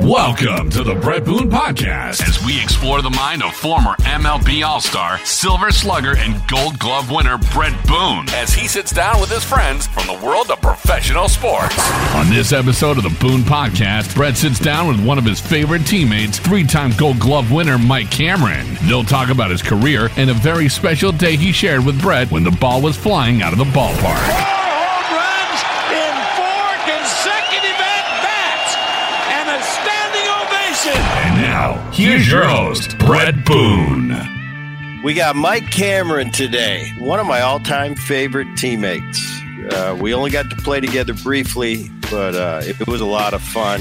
Welcome to the Bret Boone Podcast as we explore the mind of former MLB All Star, Silver Slugger, and Gold Glove winner Bret Boone as he sits down with his friends from the world of professional sports. On this episode of the Boone Podcast, Bret sits down with one of his favorite teammates, three time Gold Glove winner Mike Cameron. They'll talk about his career and a very special day he shared with Bret when the ball was flying out of the ballpark. Here's your host, Bret Boone. We got Mike Cameron today, one of my all time favorite teammates. Uh, we only got to play together briefly, but uh, it was a lot of fun.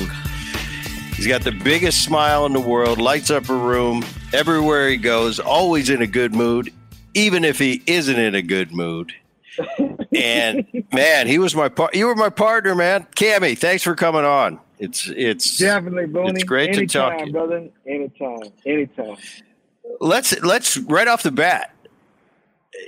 He's got the biggest smile in the world, lights up a room everywhere he goes, always in a good mood, even if he isn't in a good mood. and man, he was my part. You were my partner, man. Cammy, thanks for coming on. It's it's definitely Booney. It's great anytime, to talk to you, brother. Anytime, anytime. Let's let's right off the bat.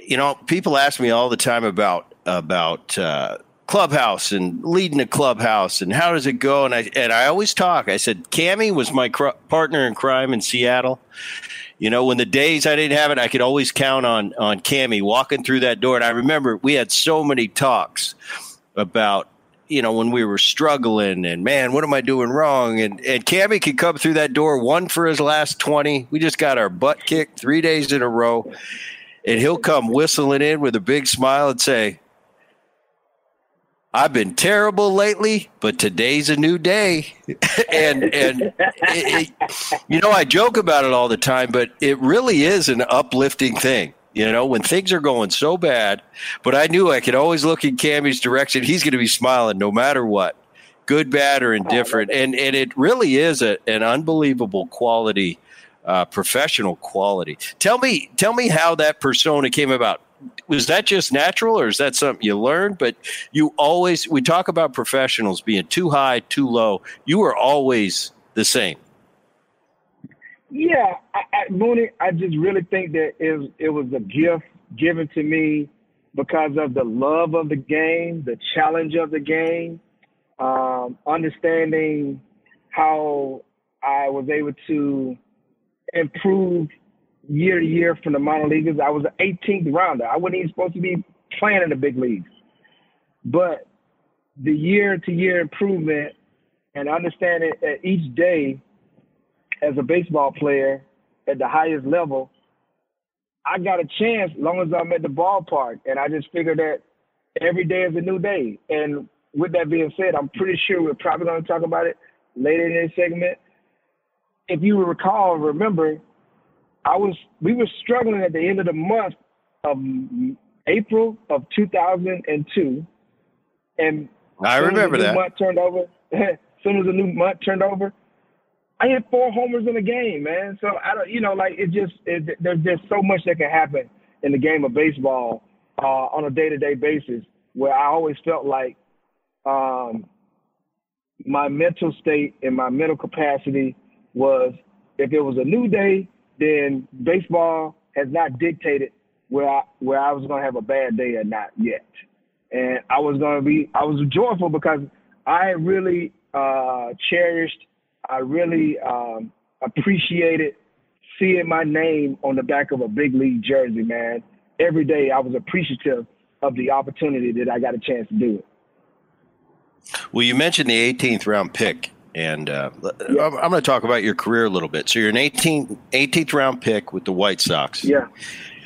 You know, people ask me all the time about about uh, clubhouse and leading a clubhouse and how does it go? And I and I always talk. I said Cammy was my cr- partner in crime in Seattle. You know, when the days I didn't have it, I could always count on on Cammy walking through that door. And I remember we had so many talks about you know, when we were struggling and man, what am I doing wrong? And and Cammy could come through that door, one for his last 20. We just got our butt kicked three days in a row. And he'll come whistling in with a big smile and say, I've been terrible lately, but today's a new day. and and it, it, you know, I joke about it all the time, but it really is an uplifting thing you know, when things are going so bad. But I knew I could always look in Cammy's direction. He's going to be smiling no matter what, good, bad, or indifferent. And and it really is a, an unbelievable quality, uh, professional quality. Tell me, tell me how that persona came about. Was that just natural, or is that something you learned? But you always we talk about professionals being too high, too low. You were always the same. Yeah, I, I, Booney, I just really think that it, it was a gift given to me because of the love of the game, the challenge of the game, um, understanding how I was able to improve year to year from the minor leaguers. I was an 18th rounder. I wasn't even supposed to be playing in the big leagues. But the year to year improvement and understanding that each day as a baseball player at the highest level, I got a chance as long as I'm at the ballpark. And I just figured that every day is a new day. And with that being said, I'm pretty sure we're probably going to talk about it later in this segment. If you recall, remember, I was we were struggling at the end of the month of April of 2002, and I remember that month turned over. as soon as the new month turned over, I hit four homers in a game, man. So I don't, you know, like it just it, there's just so much that can happen in the game of baseball uh, on a day-to-day basis. Where I always felt like um, my mental state and my mental capacity was, if it was a new day, then baseball has not dictated where I where I was going to have a bad day or not yet. And I was going to be, I was joyful because I really uh, cherished I really um, appreciated seeing my name on the back of a big league jersey, man. Every day I was appreciative of the opportunity that I got a chance to do it. Well, you mentioned the 18th round pick, and uh, yeah. I'm, I'm going to talk about your career a little bit. So you're an 18th, 18th round pick with the White Sox. Yeah.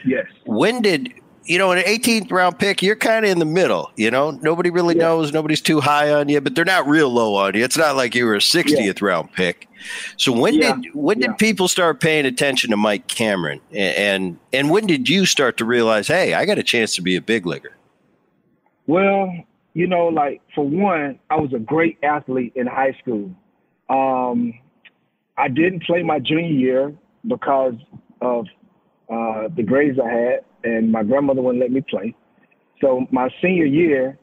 Yes. When did you know, an 18th round pick, you're kind of in the middle. You know, nobody really yeah. knows. Nobody's too high on you, but they're not real low on you. It's not like you were a 60th yeah. round pick. So when yeah. did when did people start paying attention to Mike Cameron, and, and and when did you start to realize, hey, I got a chance to be a big leaguer? Well, you know, like for one, I was a great athlete in high school. Um, I didn't play my junior year because of uh, the grades I had and my grandmother wouldn't let me play. So my senior year,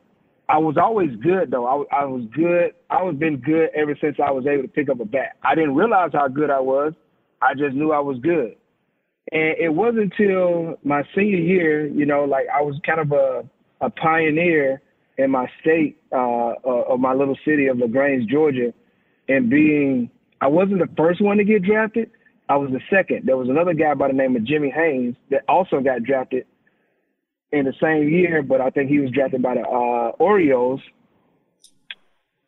I was always good though. I, I was good. I was been good ever since I was able to pick up a bat. I didn't realize how good I was. I just knew I was good. And it wasn't until my senior year, you know, like I was kind of a, a pioneer in my state, uh, uh, of my little city of LaGrange, Georgia, and being I wasn't the first one to get drafted. I was the second. There was another guy by the name of Jimmy Haynes that also got drafted in the same year, but I think he was drafted by the uh, Orioles.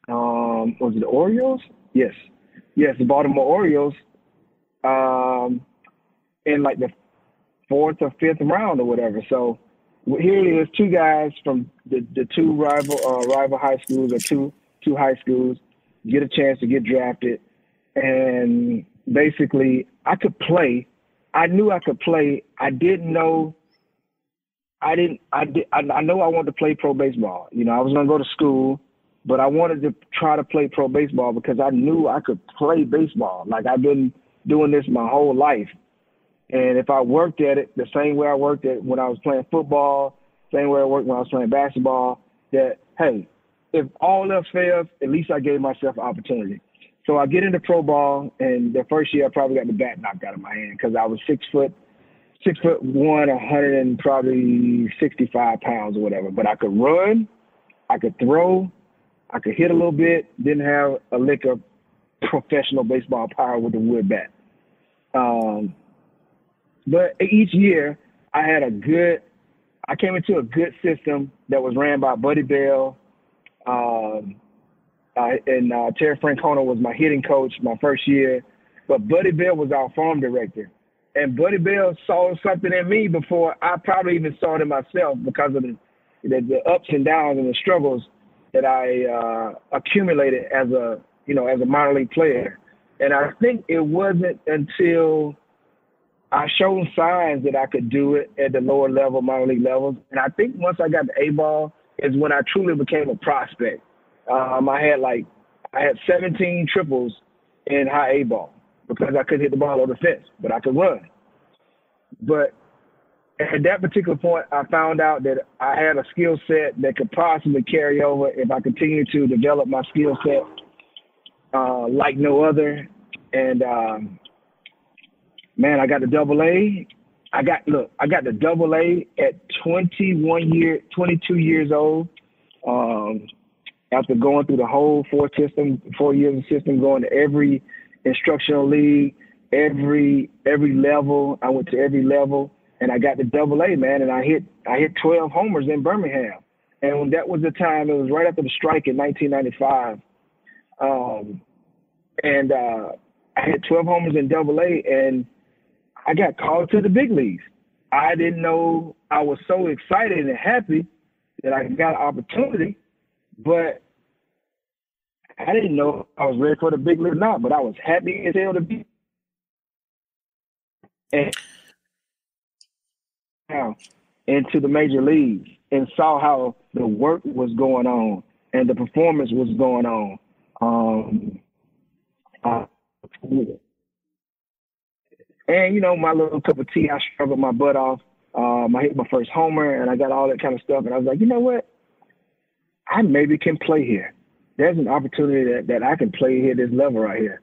Um, was it the Orioles? Yes, yes, the Baltimore Orioles. Um, in like the fourth or fifth round or whatever. So here it is, two guys from the, the two rival uh, rival high schools or two two high schools get a chance to get drafted, and basically I could play. I knew I could play. I didn't know. I didn't. I did. I, I know I wanted to play pro baseball. You know, I was gonna go to school, but I wanted to try to play pro baseball because I knew I could play baseball. Like I've been doing this my whole life, and if I worked at it the same way I worked at when I was playing football, same way I worked when I was playing basketball, that hey, if all else fails, at least I gave myself an opportunity. So I get into pro ball, and the first year I probably got the bat knocked out of my hand because I was six foot, six foot one, a hundred and probably sixty five pounds or whatever. But I could run, I could throw, I could hit a little bit. Didn't have a lick of professional baseball power with a wood bat. Um, but each year I had a good, I came into a good system that was ran by Buddy Bell. Um, uh, and uh, Terry Francona was my hitting coach my first year. But Buddy Bell was our farm director. And Buddy Bell saw something in me before I probably even saw it in myself because of the, the, the ups and downs and the struggles that I uh, accumulated as a, you know, as a minor league player. And I think it wasn't until I showed signs that I could do it at the lower level, minor league levels. And I think once I got the A ball is when I truly became a prospect. Um, I had like I had 17 triples in high A ball because I couldn't hit the ball over the fence, but I could run. But at that particular point, I found out that I had a skill set that could possibly carry over if I continued to develop my skill set uh, like no other. And um, man, I got the double A. I got look, I got the double A at 21 year, 22 years old. Um, after going through the whole four system, four years of system, going to every instructional league, every every level. I went to every level, and I got the double A man, and I hit I hit 12 homers in Birmingham, and that was the time. It was right after the strike in 1995, um, and uh, I hit 12 homers in double A, and I got called to the big leagues. I didn't know. I was so excited and happy that I got an opportunity but I didn't know I was ready for the big league or not, but I was happy as hell to be. And now into the major leagues and saw how the work was going on and the performance was going on. Um, uh, and you know, my little cup of tea, I struggled my butt off. Um, I hit my first homer, and I got all that kind of stuff. And I was like, you know what? I maybe can play here. There's an opportunity that, that I can play here this level right here.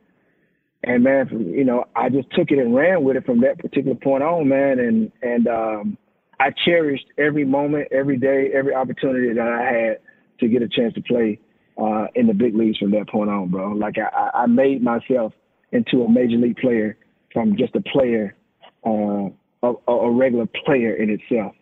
And man, you know, I just took it and ran with it from that particular point on, man. And and um, I cherished every moment, every day, every opportunity that I had to get a chance to play uh, in the big leagues from that point on, bro. Like I, I made myself into a major league player from just a player, uh, a, a regular player in itself.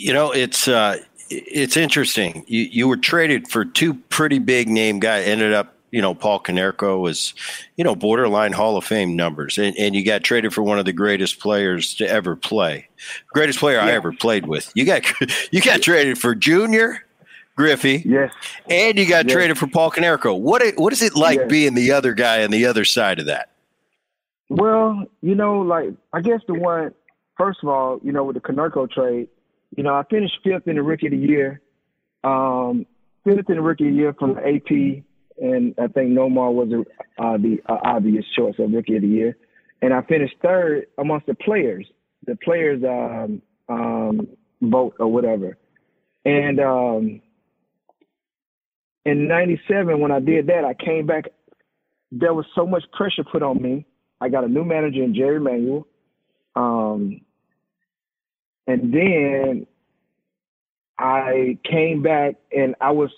You know, it's uh, it's interesting. You you were traded for two pretty big name guys. Ended up, you know, Paul Konerko was, you know, borderline Hall of Fame numbers, and, and you got traded for one of the greatest players to ever play, greatest player yeah. I ever played with. You got you got traded for Junior Griffey, yes, and you got yes. traded for Paul Konerko. What what is it like yes. being the other guy on the other side of that? Well, you know, like I guess the one first of all, you know, with the Konerko trade you know, I finished fifth in the rookie of the year, um, fifth in the rookie of the year from the AP, and I think Nomar was uh, the uh, obvious choice of rookie of the year. And I finished third amongst the players, the players um, um, vote or whatever. And um, in '97, when I did that, I came back. There was so much pressure put on me. I got a new manager in Jerry Manuel. Um, and then I came back and I was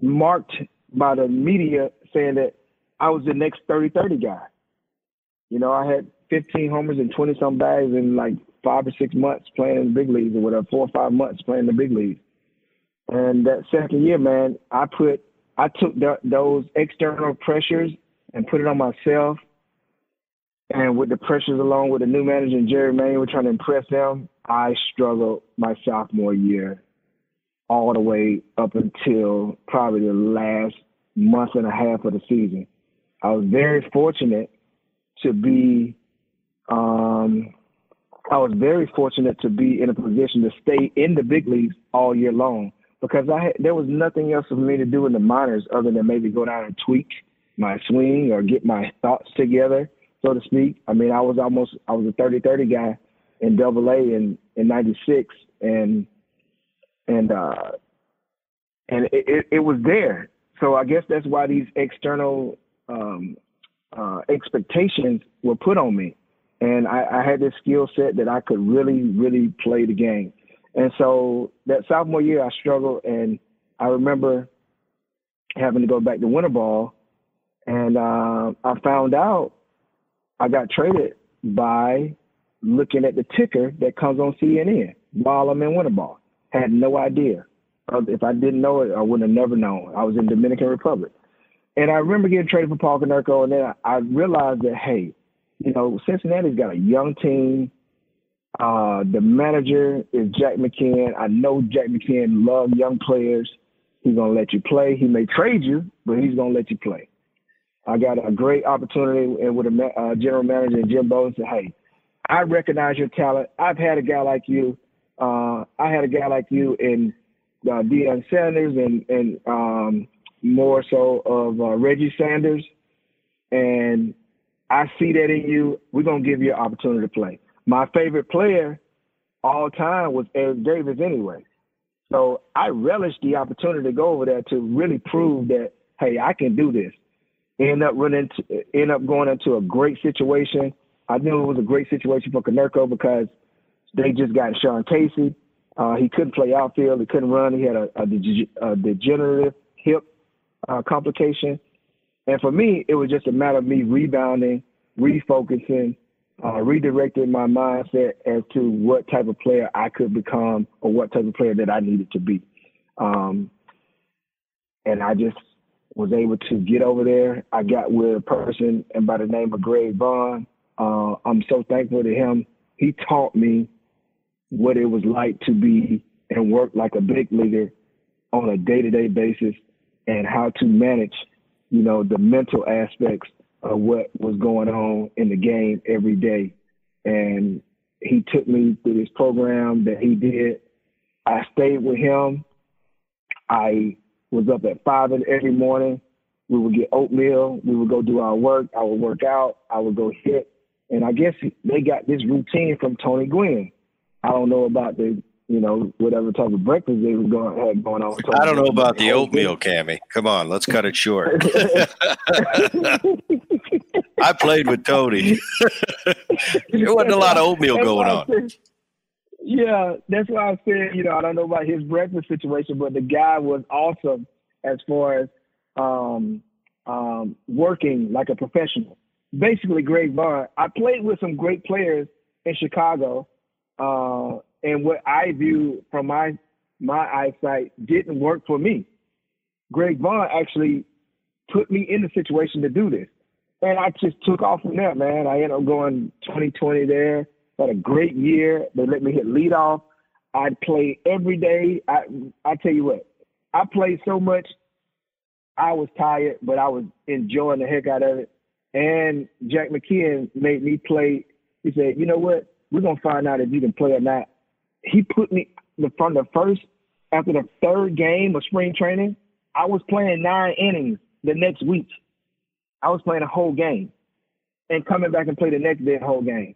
marked by the media saying that I was the next 30-30 guy. You know, I had 15 homers and 20 some bags in like five or six months playing in the big leagues or whatever, four or five months playing in the big leagues. And that second year, man, I put, I took those external pressures and put it on myself. And with the pressures along with the new manager and Jerry Manuel trying to impress them, I struggled my sophomore year all the way up until probably the last month and a half of the season. I was very fortunate to be um, I was very fortunate to be in a position to stay in the big leagues all year long because I had, there was nothing else for me to do in the minors other than maybe go down and tweak my swing or get my thoughts together, so to speak. I mean, I was almost I was a 30-30 guy in Double A in in '96, and and uh, and it, it, it was there. So I guess that's why these external um, uh, expectations were put on me, and I, I had this skill set that I could really, really play the game. And so that sophomore year, I struggled, and I remember having to go back to winter ball, and uh, I found out I got traded by looking at the ticker that comes on CNN while I'm in winter ball. Had no idea. If I didn't know it, I wouldn't have never known. I was in Dominican Republic. And I remember getting traded for Paul Konerko, and then I, realized that, hey, you know, Cincinnati's got a young team. Uh, the manager is Jack McKeon. I know Jack McKeon loves young players. He's gonna let you play. He may trade you, but he's gonna let you play. I got a great opportunity with a uh, general manager Jim Bowden said, "Hey, I recognize your talent. I've had a guy like you. Uh, I had a guy like you in uh, Deion Sanders and and um, more so of uh, Reggie Sanders, and I see that in you. We're gonna give you an opportunity to play. My favorite player all time was Eric Davis anyway. So I relished the opportunity to go over there to really prove that, hey, I can do this. End up running, to, end up going into a great situation. I knew it was a great situation for Konerko because they just got Sean Casey. Uh, he couldn't play outfield. He couldn't run. He had a, a, a degenerative hip uh, complication. And for me, it was just a matter of me rebounding, refocusing, uh, redirecting my mindset as to what type of player I could become or what type of player that I needed to be. Um, and I just was able to get over there. I got with a person and by the name of Greg Vaughn. Uh, I'm so thankful to him. He taught me what it was like to be and work like a big leaguer on a day-to-day basis and how to manage, you know, the mental aspects of what was going on in the game every day. And he took me through this program that he did. I stayed with him. I was up at five every morning. We would get oatmeal. We would go do our work. I would work out. I would go hit. And I guess they got this routine from Tony Gwynn. I don't know about the you know, whatever type of breakfast they were going had going on. I don't know about the oh, oatmeal, Cammy. Come on, let's cut it short. I played with Tony. there wasn't a lot of oatmeal going on. Yeah, that's why I said, you know, I don't know about his breakfast situation, but the guy was awesome as far as um, um, working like a professional. Basically, Greg Vaughn. I played with some great players in Chicago. Uh, and what I view from my my eyesight didn't work for me. Greg Vaughn actually put me in the situation to do this. And I just took off from there, man. I ended up going 2020 there. Had a great year. They let me hit leadoff. I'd play every day. I I tell you what, I played so much. I was tired, but I was enjoying the heck out of it. And Jack McKeon made me play. He said, "You know what? We're gonna find out if you can play or not." he put me from the first after the third game of spring training. I was playing nine innings the next week. I was playing a whole game and coming back and play the next day whole game.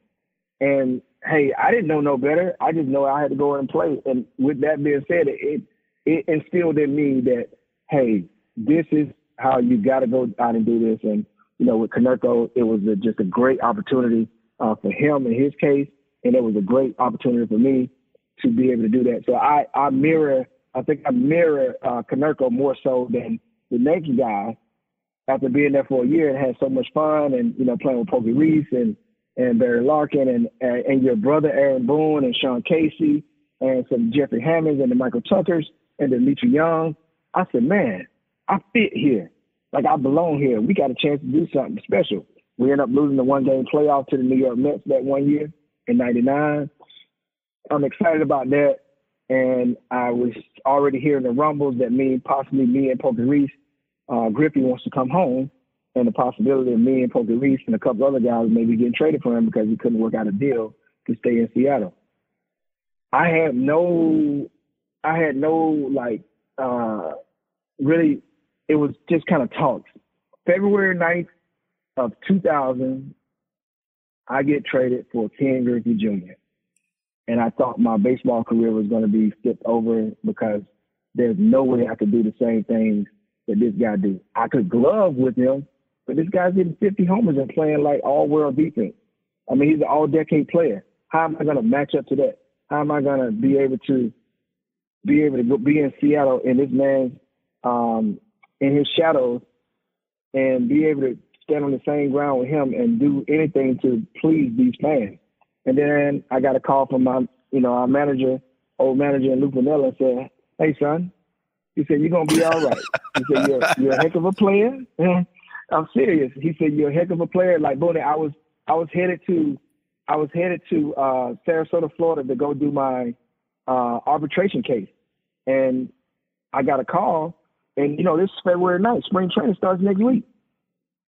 And hey, I didn't know no better. I just know I had to go and play. And with that being said, it it instilled in me that hey, this is how you got to go out and do this. And you know, with Konerko, it was a, just a great opportunity uh, for him in his case, and it was a great opportunity for me to be able to do that. So I, I mirror, I think I mirror uh, Konerko more so than the next guy after being there for a year and had so much fun and you know playing with Pokey Reese and and Barry Larkin and and your brother Aaron Boone and Sean Casey and some Jeffrey Hammonds and the Michael Tuckers and Dmitri Young. I said, man, I fit here. Like I belong here. We got a chance to do something special. We end up losing the one game playoff to the New York Mets that one year in '99. I'm excited about that. And I was already hearing the rumbles that me, possibly me and Pokey Reese, uh, Griffey wants to come home, and the possibility of me and Pokey Reese and a couple other guys maybe getting traded for him because he couldn't work out a deal to stay in Seattle. I had no, I had no like, uh, really, it was just kind of talks. February 9th of 2000, I get traded for Ken Griffey Jr and I thought my baseball career was going to be skipped over because there's no way I could do the same things that this guy do. I could glove with him, but this guy's hitting 50 homers and playing like all world defense. I mean, he's an all decade player. How am I going to match up to that? How am I going to be able to be able to be in Seattle in this man's um, in his shadows and be able to stand on the same ground with him and do anything to please these fans? And then I got a call from my, you know, our manager, old manager in Lou Piniella said, Hey son, he said, You're gonna be all right. He said, You're you're a heck of a player. I'm serious. He said, You're a heck of a player. Like Bonnie, I was I was headed to I was headed to uh, Sarasota, Florida to go do my uh, arbitration case. And I got a call and you know, this is February night, spring training starts next week.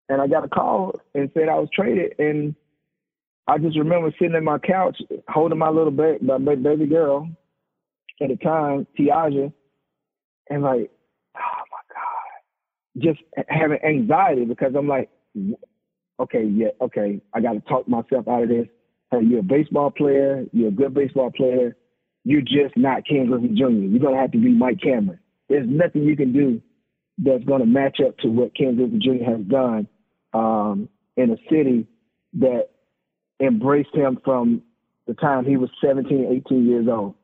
And I got a call and said I was traded and I just remember sitting in my couch holding my little ba- my baby girl at the time, Tiaja, and like, just having anxiety because I'm like, okay, yeah, okay, I got to talk myself out of this. Hey, you're a baseball player. You're a good baseball player. You're just not Ken Griffey Jr. You're gonna have to be Mike Cameron. There's nothing you can do that's gonna match up to what Ken Griffey Jr. has done um, in a city that embraced him from the time he was 17, 18 years old.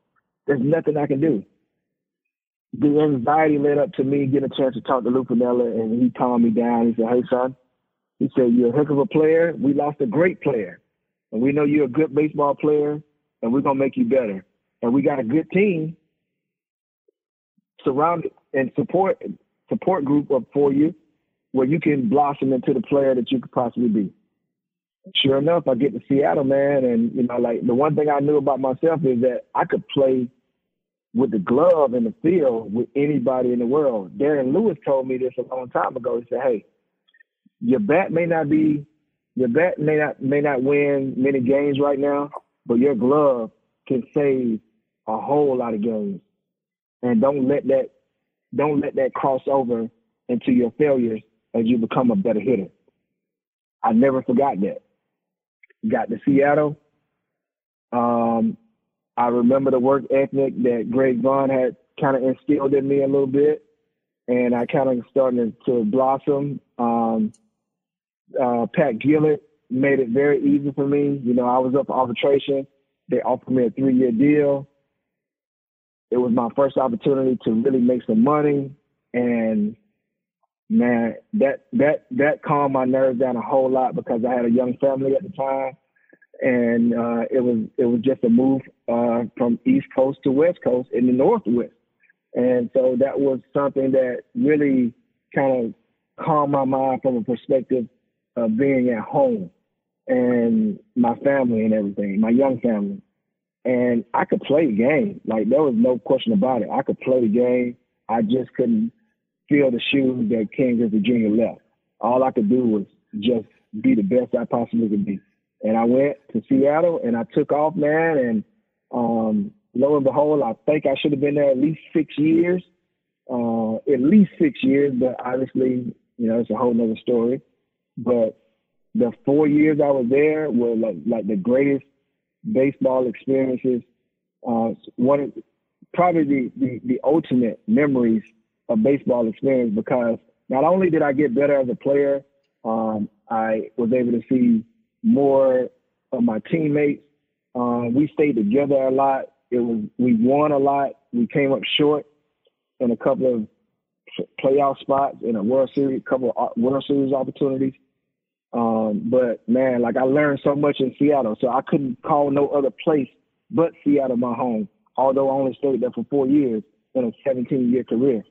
There's nothing I can do. The anxiety led up to me getting a chance to talk to Lou Piniella, and he calmed me down. He said, Hey, son, he said, You're a heck of a player. We lost a great player. And we know you're a good baseball player, and we're going to make you better. And we got a good team surrounded and support support group up for you where you can blossom into the player that you could possibly be sure enough, I get to Seattle, man, and you know, like the one thing I knew about myself is that I could play with the glove in the field with anybody in the world. Darren Lewis told me this a long time ago. He said, "Hey, your bat may not be, your bat may not may not win many games right now, but your glove can save a whole lot of games. And don't let that don't let that cross over into your failures as you become a better hitter." I never forgot that got to Seattle. Um, I remember the work ethic that Greg Vaughn had kind of instilled in me a little bit, and I kind of started to blossom. Um, uh, Pat Gillick made it very easy for me. You know, I was up for arbitration. They offered me a three-year deal. It was my first opportunity to really make some money, and man, that that that calmed my nerves down a whole lot because I had a young family at the time, and uh, it was it was just a move uh, from East Coast to West Coast in the Northwest, and so that was something that really kind of calmed my mind from a perspective of being at home and my family and everything, my young family. And I could play the game. Like there was no question about it. I could play the game. I just couldn't feel the shoes that Ken Griffey Jr. left. All I could do was just be the best I possibly could be. And I went to Seattle and I took off, man. And um, lo and behold, I think I should have been there at least six years, uh, at least six years. But obviously, you know, it's a whole nother story. But the four years I was there were like, like the greatest baseball experiences. Uh, one of probably the, the, the ultimate memories of baseball experience because not only did I get better as a player, um, I was able to see more of my teammates. Um, we stayed together a lot. It was we won a lot. We came up short in a couple of playoff spots in a World Series, couple of World Series opportunities. Um, but man, like I learned so much in Seattle, so I couldn't call no other place but Seattle my home. Although I only stayed there for four years in a 17 year career,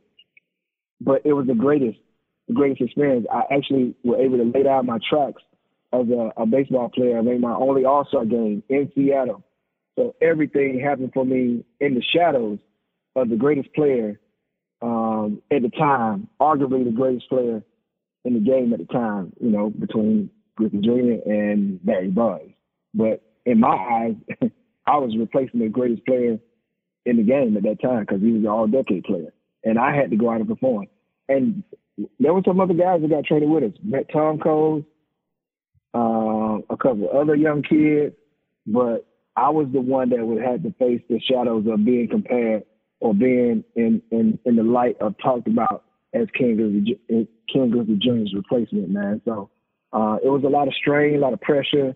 but it was the greatest, the greatest experience. I actually were able to lay down my tracks as a, a baseball player. I made my only All Star game in Seattle, so everything happened for me in the shadows of the greatest player um, at the time, arguably the greatest player in the game at the time, you know, between Griffey Jr. and Barry Bonds. But in my eyes, I was replacing the greatest player in the game at that time because he was an all-decade player, and I had to go out and perform. And there were some other guys that got traded with us. Brett Tomko, a couple other young kids, but I was the one that would have to face the shadows of being compared or being in, in, in the light of talked about as Ken Griffey, Ken Griffey Jr.'s replacement, man. So uh, it was a lot of strain, a lot of pressure,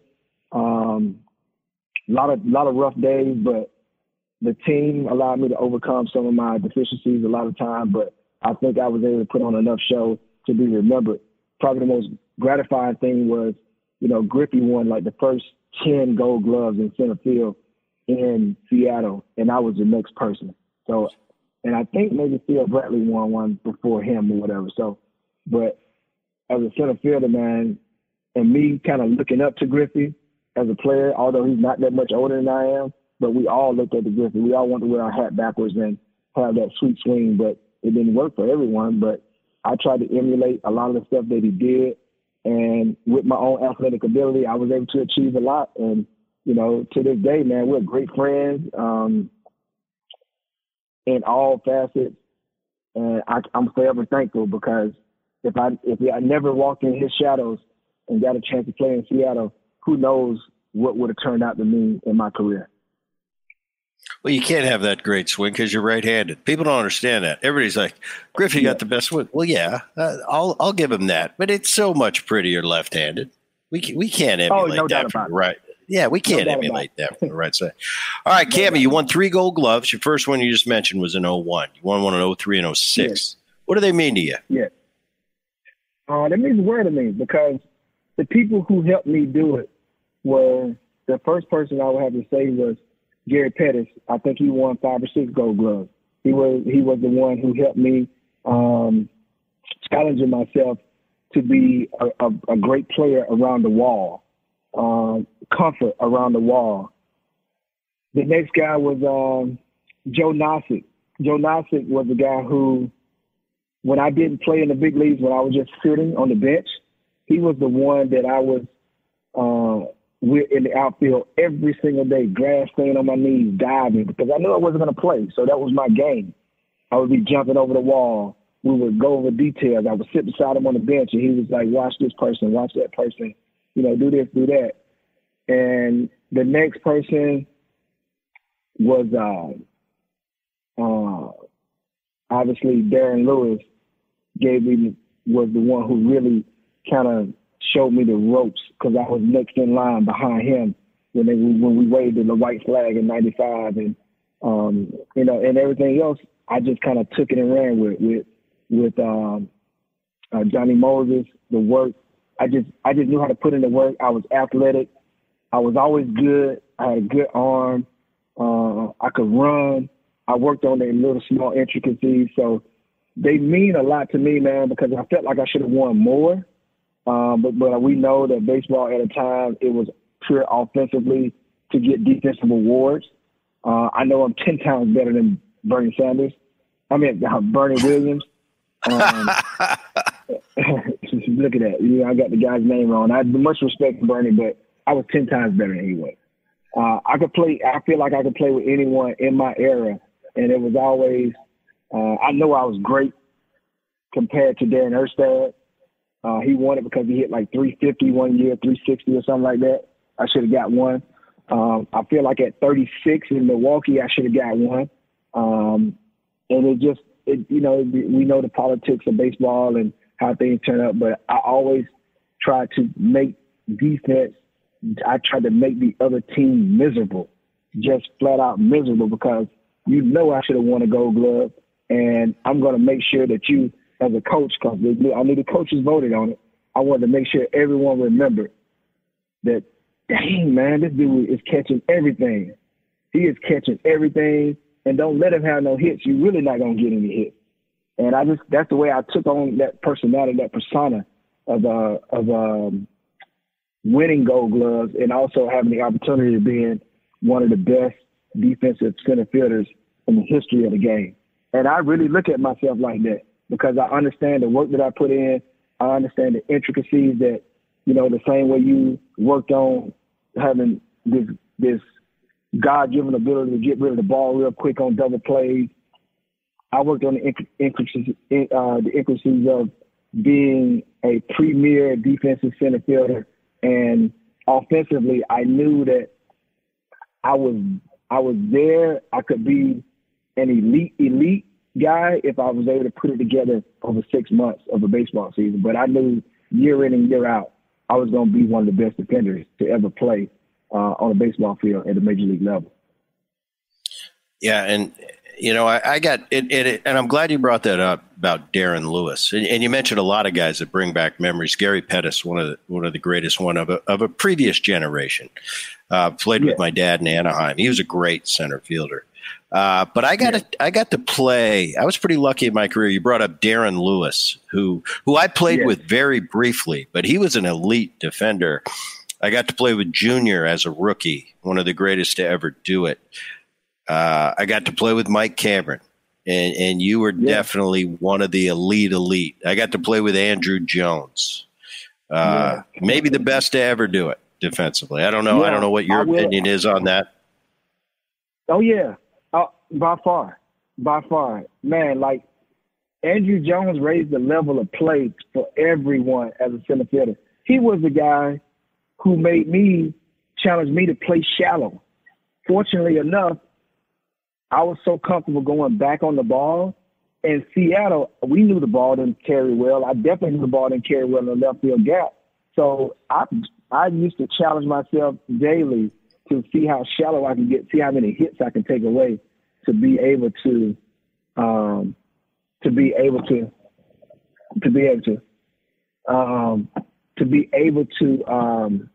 um, a lot of lot of rough days, but the team allowed me to overcome some of my deficiencies a lot of time. But I think I was able to put on enough show to be remembered. Probably the most gratifying thing was, you know, Griffey won like the first ten Gold Gloves in center field in Seattle, and I was the next person. So, and I think maybe Theo Bradley won one before him or whatever. So, but as a center fielder, man, and me kind of looking up to Griffey as a player, although he's not that much older than I am, but we all looked at the Griffey. We all wanted to wear our hat backwards and have that sweet swing, but it didn't work for everyone. But I tried to emulate a lot of the stuff that he did. And with my own athletic ability, I was able to achieve a lot. And, you know, to this day, man, we're great friends. Um, in all facets. And I, am forever thankful because if I if I never walked in his shadows and got a chance to play in Seattle, who knows what would have turned out to me in my career. Well, you can't have that great swing because you're right-handed. People don't understand that. Everybody's like, Griffey got the best swing. Well, yeah, uh, I'll I'll give him that, but it's so much prettier left-handed. We we can't oh, emulate oh, no that from right. Yeah, we can't no emulate that from the right side. All right, Cammy, you won three gold gloves. Your first one you just mentioned was in 01. You won one in 03 and 06. Yes. What do they mean to you? Yeah. Uh, that means the world to me because the people who helped me do it were the first person I would have to say was Gary Pettis. I think he won five or six gold gloves. He was he was the one who helped me um, challenging myself to be a, a, a great player around the wall um, comfort around the wall. The next guy was um, Joe Nossek. Joe Nossek was the guy who, when I didn't play in the big leagues, when I was just sitting on the bench, he was the one that I was uh, with in the outfield every single day, grass staying on my knees, diving, because I knew I wasn't going to play. So that was my game. I would be jumping over the wall. We would go over details. I would sit beside him on the bench, and he was like, "Watch this person, watch that person." you know, do this, do that. And the next person was uh, uh, obviously Darren Lewis gave me was the one who really kind of showed me the ropes because I was next in line behind him when they when we waved the white flag in '95 and um, you know and everything else. I just kind of took it and ran with with with um, uh, Johnny Moses, the work I just I just knew how to put in the work. I was athletic. I was always good. I had a good arm. Uh, I could run. I worked on their little small intricacies. So they mean a lot to me, man, because I felt like I should have won more. Um, but but we know that baseball at a time it was pure offensively to get defensive awards. Uh, I know I'm ten times better than Bernie Sanders. I mean uh, Bernie Williams. Um, look at that. You know, I got the guy's name wrong. I much respect for Bernie, but I was ten times better than he was. Uh, I could play. I feel like I could play with anyone in my era, and it was always. Uh, I know I was great compared to Darren Erstad. Uh, he won it because he hit like 350 one year, 360 or something like that. I should have got one. Um, I feel like at 36 in Milwaukee, I should have got one. Um, and it just, it, you know, we know the politics of baseball and how things turn out. But I always try to make defense. I try to make the other team miserable, just flat out miserable because you know I should have won a Gold Glove, and I'm going to make sure that you, as a coach, because I knew the coaches voted on it. I wanted to make sure everyone remembered that. Dang man, this dude is catching everything. He is catching everything, and don't let him have no hits. You're really not gonna get any hits. And I just that's the way I took on that personality, that persona of uh of um winning gold gloves and also having the opportunity of being one of the best defensive center fielders in the history of the game. And I really look at myself like that because I understand the work that I put in. I understand the intricacies that, you know, the same way you worked on having this this God given ability to get rid of the ball real quick on double plays. I worked on the intricacies, uh, the intricacies of being a premier defensive center fielder, and offensively, I knew that I was I was there. I could be an elite elite guy if I was able to put it together over six months of a baseball season. But I knew year in and year out, I was going to be one of the best defenders to ever play uh, on a baseball field at the major league level. Yeah, and you know, I, I got it, it, and I'm glad you brought that up about Darren Lewis. And, and, you mentioned a lot of guys that bring back memories. Gary Pettis, one of the, one of the greatest one of a, of a previous generation, uh, played yeah. with my dad in Anaheim. He was a great center fielder. Uh, but I got yeah. to, I got to play. I was pretty lucky in my career. You brought up Darren Lewis, who who I played yeah. with very briefly, but he was an elite defender. I got to play with Junior as a rookie, one of the greatest to ever do it. Uh, I got to play with Mike Cameron, and, and you were yeah. definitely one of the elite elite. I got to play with Andruw Jones, uh, maybe the best to ever do it defensively. I don't know. I don't know what your opinion is on that. Oh yeah, by far, by far, man. Like Andruw Jones raised the level of play for everyone as a center fielder. He was the guy who made me challenge me to play shallow. Fortunately enough, I was so comfortable going back on the ball. In Seattle, we knew the ball didn't carry well. I definitely knew the ball didn't carry well in the left field gap. So I I used to challenge myself daily to see how shallow I can get, see how many hits I can take away to be able to um, to be able to to be able to um, to be able to um,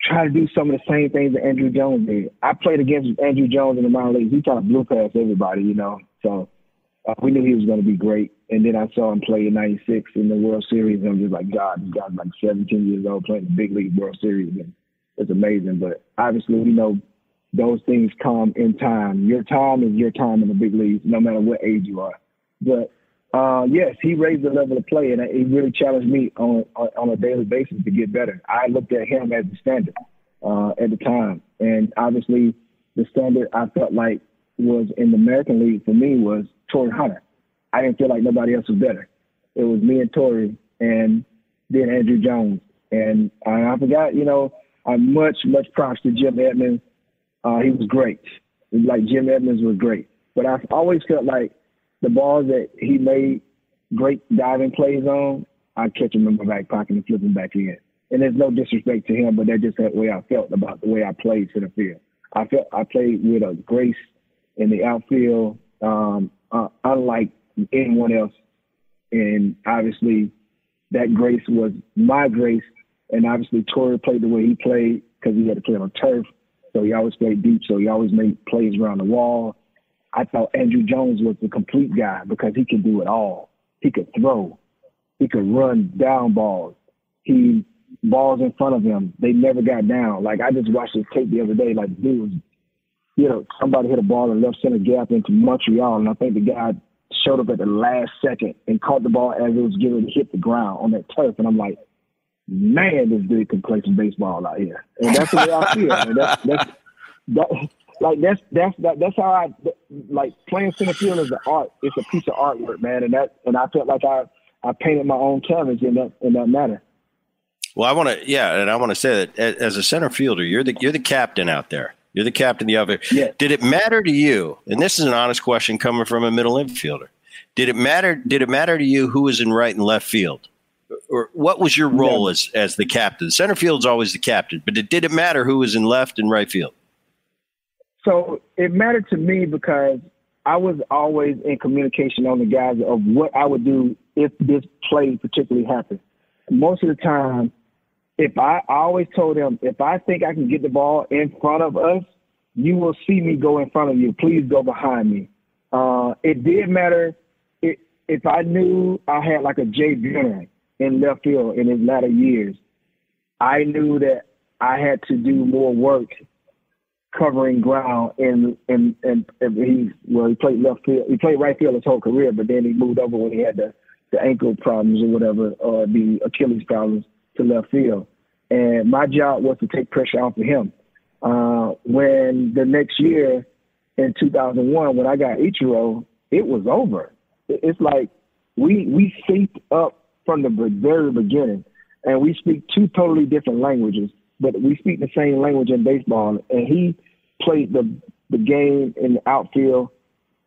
try to do some of the same things that Andruw Jones did. I played against Andruw Jones in the minor leagues. He kind of blew past everybody, you know. So uh, we knew he was going to be great. And then I saw him play in '96 in the World Series, and I'm just like, God, this guy's like 17 years old playing the big league World Series, and it's amazing. But obviously, we know those things come in time. Your time is your time in the big leagues, no matter what age you are. But uh, yes, he raised the level of play, and he really challenged me on, on, a daily basis to get better. I looked at him as the standard uh, at the time, and obviously, the standard I felt like was in the American League for me was Torii Hunter. I didn't feel like nobody else was better. It was me and Torii, and then Andruw Jones, and I, I forgot. You know, I'm much much props to Jim Edmonds. Uh, he was great. Like Jim Edmonds was great, but I've always felt like the balls that he made great diving plays on, I catch them in my back pocket and flip him back in. And there's no disrespect to him, but that's just the way I felt about the way I played to the field. I felt I played with a grace in the outfield, um, uh, unlike anyone else. And obviously, that grace was my grace. And obviously, Torii played the way he played because he had to play on turf. So he always played deep. So he always made plays around the wall. I thought Andruw Jones was the complete guy because he could do it all. He could throw. He could run down balls. He balls in front of him. They never got down. Like I just watched his tape the other day. Like dude you know, somebody hit a ball in left center gap into Montreal, and I think the guy showed up at the last second and caught the ball as it was getting hit the ground on that turf. And I'm like, man, this dude can play some baseball out here. And that's the way I feel. I mean, that's, that's, that, like that's that's that, that's how I like playing center field is an art. It's a piece of artwork, man, and that and I felt like I I painted my own canvas in that in that matter. Well, I want to yeah, and I want to say that as a center fielder, you're the you're the captain out there. You're the captain of the other. Yeah. Did it matter to you? And this is an honest question coming from a middle infielder. Did it matter? Did it matter to you who was in right and left field? Or what was your role yeah. as as the captain? Center field's always the captain, but it, did it matter who was in left and right field? So it mattered to me because I was always in communication on the guys of what I would do if this play particularly happened. Most of the time, if I, I always told them, if I think I can get the ball in front of us, you will see me go in front of you. Please go behind me. Uh, it did matter it, if I knew I had like a Jay Buhner in left field in his latter years. I knew that I had to do more work covering ground and and and, and he well he played left field he played right field his whole career but then he moved over when he had the the ankle problems or whatever or the Achilles problems to left field. And my job was to take pressure off of him. Uh, when the next year in 2001 when I got Ichiro it was over. It's like we we synced up from the very beginning and we speak two totally different languages but we speak the same language in baseball. And he played the the game in the outfield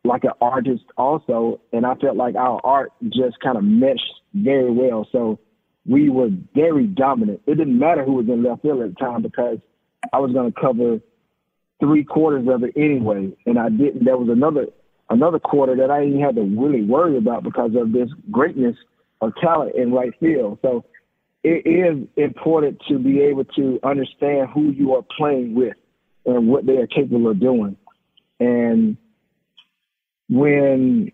like an artist also, and I felt like our art just kind of meshed very well. So we were very dominant. It didn't matter who was in left field at the time because I was going to cover three quarters of it anyway, and I didn't. There was another another quarter that I didn't have to really worry about because of this greatness of talent in right field. So it is important to be able to understand who you are playing with and what they are capable of doing. And when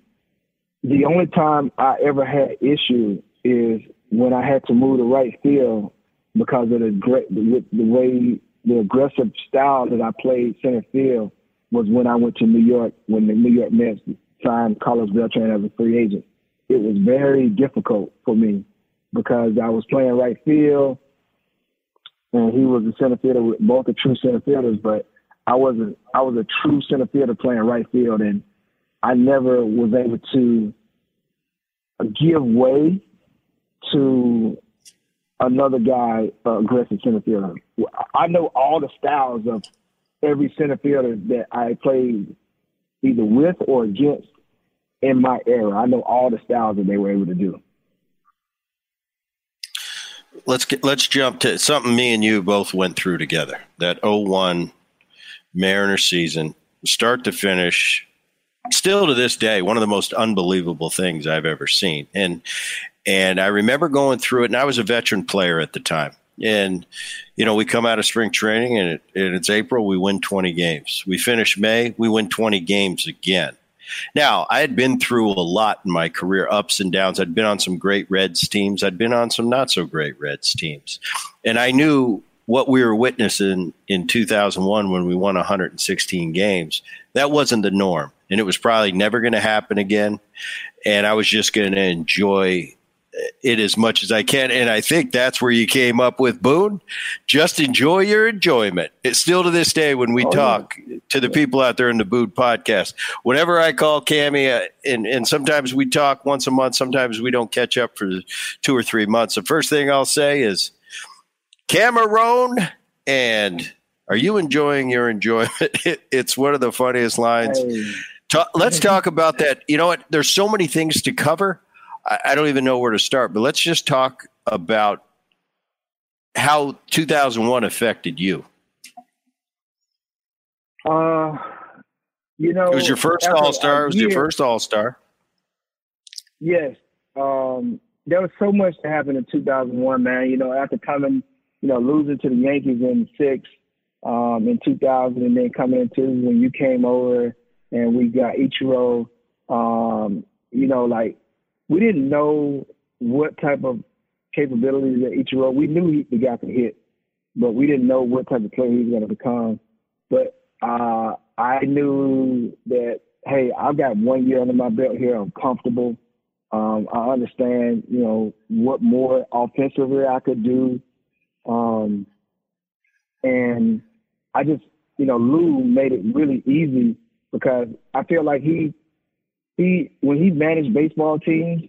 the only time I ever had issue is when I had to move to right field because of the great the, the way the aggressive style that I played center field was when I went to New York when the New York Mets signed Carlos Beltran as a free agent. It was very difficult for me because I was playing right field and he was a center fielder with both the true center fielders, but I wasn't I was a true center fielder playing right field and I never was able to give way to another guy uh, aggressive center fielder. I know all the styles of every center fielder that I played either with or against in my era. I know all the styles that they were able to do let's get let's jump to something me and you both went through together. That 01 Mariner season, start to finish, still to this day, one of the most unbelievable things I've ever seen. And and I remember going through it, and I was a veteran player at the time. And you know, we come out of spring training, and, it, and it's April. We win 20 games. We finish May. We win 20 games again. Now, I had been through a lot in my career, ups and downs. I'd been on some great Reds teams, I'd been on some not so great Reds teams. And I knew what we were witnessing in 2001 when we won 116 games, that wasn't the norm. And it was probably never going to happen again. And I was just going to enjoy it as much as I can. And I think that's where you came up with Boone. Just enjoy your enjoyment. It's still to this day when we oh, talk yeah. to the people out there in the Boone podcast. Whenever I call Cammy, uh, and, and sometimes we talk once a month, sometimes we don't catch up for two or three months. The first thing I'll say is, Cameron, and are you enjoying your enjoyment? It, it's one of the funniest lines. Hey. Ta- let's talk about that. You know what? There's so many things to cover I, I don't even know where to start, but let's just talk about how 2001 affected you. Uh, you know, it was your first All Star. It was your first All Star. Yes. Um, there was so much that happened in 2001, man. You know, after coming, you know, losing to the Yankees in six um, in 2000, and then coming into when you came over and we got Ichiro. Um, you know, like we didn't know what type of capabilities that Ichiro. We knew he, the guy could hit, but we didn't know what type of player he was going to become. But uh, I knew that hey, I've got one year under my belt here. I'm comfortable. Um, I understand, you know, what more offensively I could do. Um, and I just, you know, Lou made it really easy because I feel like he he when he managed baseball teams,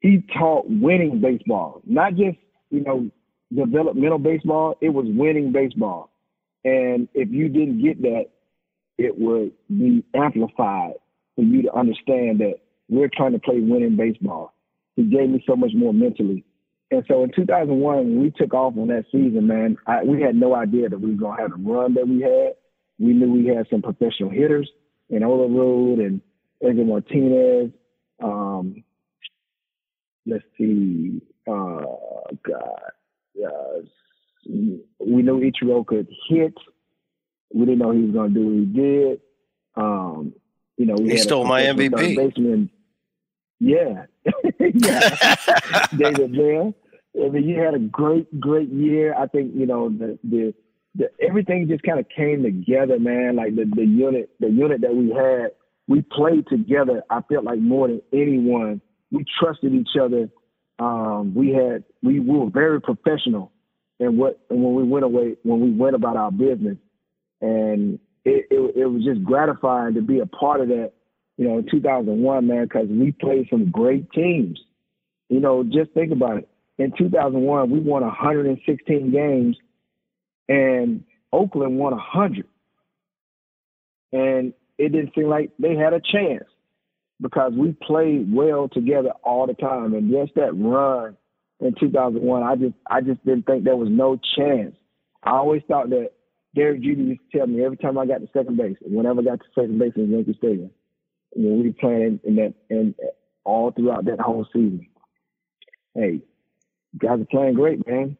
he taught winning baseball, not just you know developmental baseball. It was winning baseball, and if you didn't get that, it would be amplified for you to understand that we're trying to play winning baseball. He gave me so much more mentally. And so in 2001, when we took off on that season, man, I, we had no idea that we were going to have the run that we had. We knew we had some professional hitters and Olerud and Edgar Martinez. Um, let's see, uh, God, uh, we knew Ichiro could hit. We didn't know he was going to do what he did. Um, you know, we he stole my MVP. Yeah, yeah, David Bell. I mean, you had a great, great year. I think you know the the, the everything just kind of came together, man. Like the the unit, the unit that we had, we played together. I felt like more than anyone, we trusted each other. Um, we had we, we were very professional, and what and when we went away, when we went about our business, and it, it, it was just gratifying to be a part of that. You know, in 2001, man, because we played some great teams. You know, just think about it in 2001, we won 116 games, and Oakland won 100. And it didn't seem like they had a chance because we played well together all the time. And just that run in 2001, I just I just didn't think there was no chance. I always thought that Derek Jeter used to tell me every time I got to second base, whenever I got to second base in Yankee Stadium, when we were playing in that and all throughout that whole season. Hey, guys are playing great, man.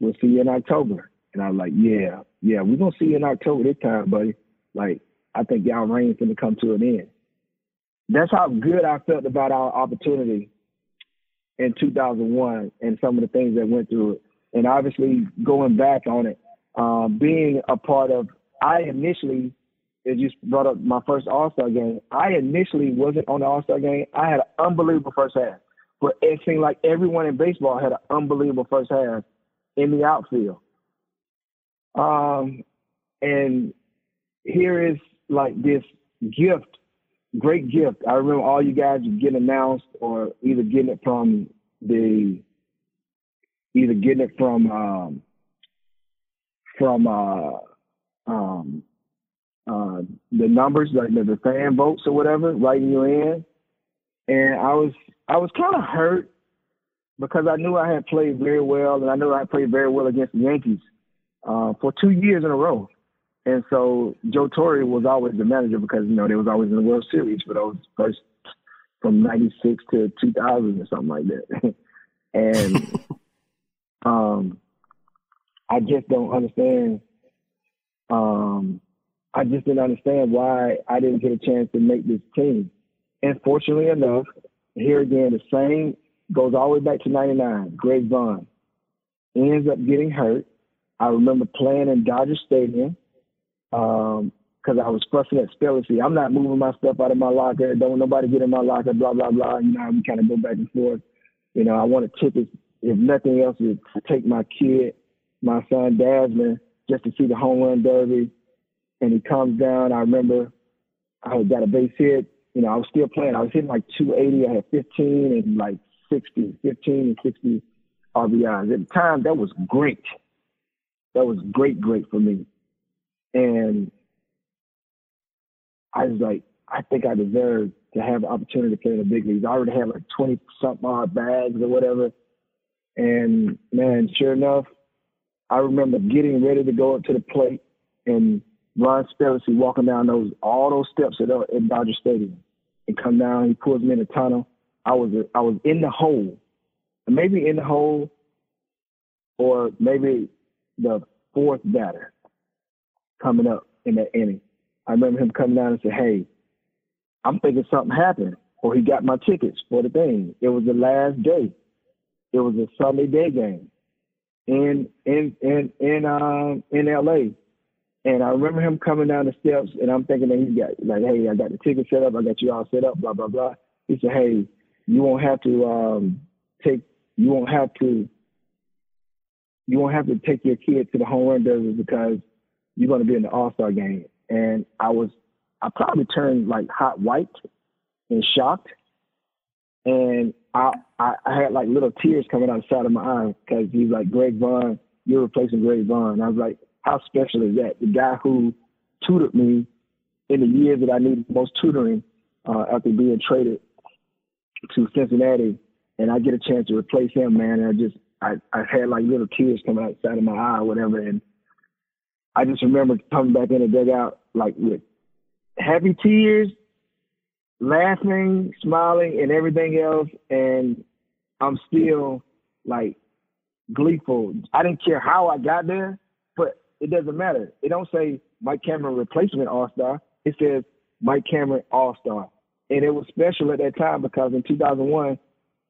We'll see you in October. And I was like, yeah, yeah, we're gonna see you in October this time, buddy. Like, I think y'all reign's gonna come to an end. That's how good I felt about our opportunity in 2001 and some of the things that went through it. And obviously, going back on it, um, being a part of, I initially, as you brought up my first All Star game, I initially wasn't on the All Star game. I had an unbelievable first half. But it seemed like everyone in baseball had an unbelievable first half in the outfield. Um, and here is like this gift, great gift. I remember all you guys getting announced or either getting it from the, either getting it from, um, from, uh, um, uh, the numbers, like the, the fan votes or whatever, writing you in. And I was I was kind of hurt because I knew I had played very well, and I knew I played very well against the Yankees uh, for two years in a row. And so Joe Torre was always the manager because you know they was always in the World Series for those first from '96 to 2000 or something like that. and um, I just don't understand. Um, I just didn't understand why I didn't get a chance to make this team. And fortunately enough, here again, the same goes all the way back to 99. Greg Vaughn ends up getting hurt. I remember playing in Dodger Stadium because um, I was fussing at Spellacy. I'm not moving my stuff out of my locker. Don't nobody get in my locker, blah, blah, blah. You know, we kind of go back and forth. You know, I wanted tickets, if nothing else, to take my kid, my son Desmond, just to see the home run derby. And he comes down. I remember I got a base hit you know, I was still playing. I was hitting like 280. I had 15 and like 60, 15 and 60 RBIs. At the time, that was great. That was great, great for me. And I was like, I think I deserve to have an opportunity to play in the big leagues. I already had like 20 something odd bags or whatever. And man, sure enough, I remember getting ready to go up to the plate and Ron Spellacy walking down those all those steps at, uh, at Dodger Stadium and come down. He pulls me in the tunnel. I was I was in the hole, maybe in the hole, or maybe the fourth batter coming up in that inning. I remember him coming down and say, "Hey, I'm thinking something happened, or he got my tickets for the thing." It was the last day. It was a Sunday day game in in in in um in L.A. And I remember him coming down the steps, and I'm thinking that he got like, hey, I got the ticket set up, I got you all set up, blah blah blah. He said, hey, you won't have to um, take, you won't have to, you won't have to take your kid to the home run derby because you're going to be in the All Star game. And I was, I probably turned like hot white and shocked, and I, I, I had like little tears coming out the side of my eyes because he's like, Greg Vaughn, you're replacing Greg Vaughn. I was like, how special is that? The guy who tutored me in the years that I needed most tutoring uh, after being traded to Cincinnati, and I get a chance to replace him, man. And I just, I, I had like little tears coming outside of my eye or whatever. And I just remember coming back in the dugout, like with happy tears, laughing, smiling, and everything else. And I'm still like gleeful. I didn't care how I got there, but it doesn't matter. It don't say Mike Cameron replacement All Star. It says Mike Cameron All Star, and it was special at that time because in 2001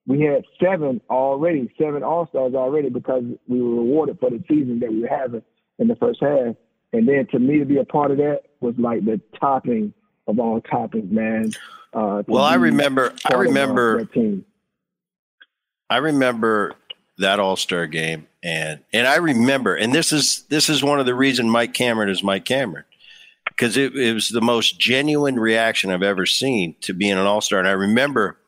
we had seven already, seven All Stars already because we were rewarded for the season that we were having in the first half. And then to me to be a part of that was like the topping of all toppings, man. Uh, well, I remember, I remember, I remember that All Star game, and and I remember, and this is this is one of the reason Mike Cameron is Mike Cameron because it, it was the most genuine reaction I've ever seen to being an All Star, and I remember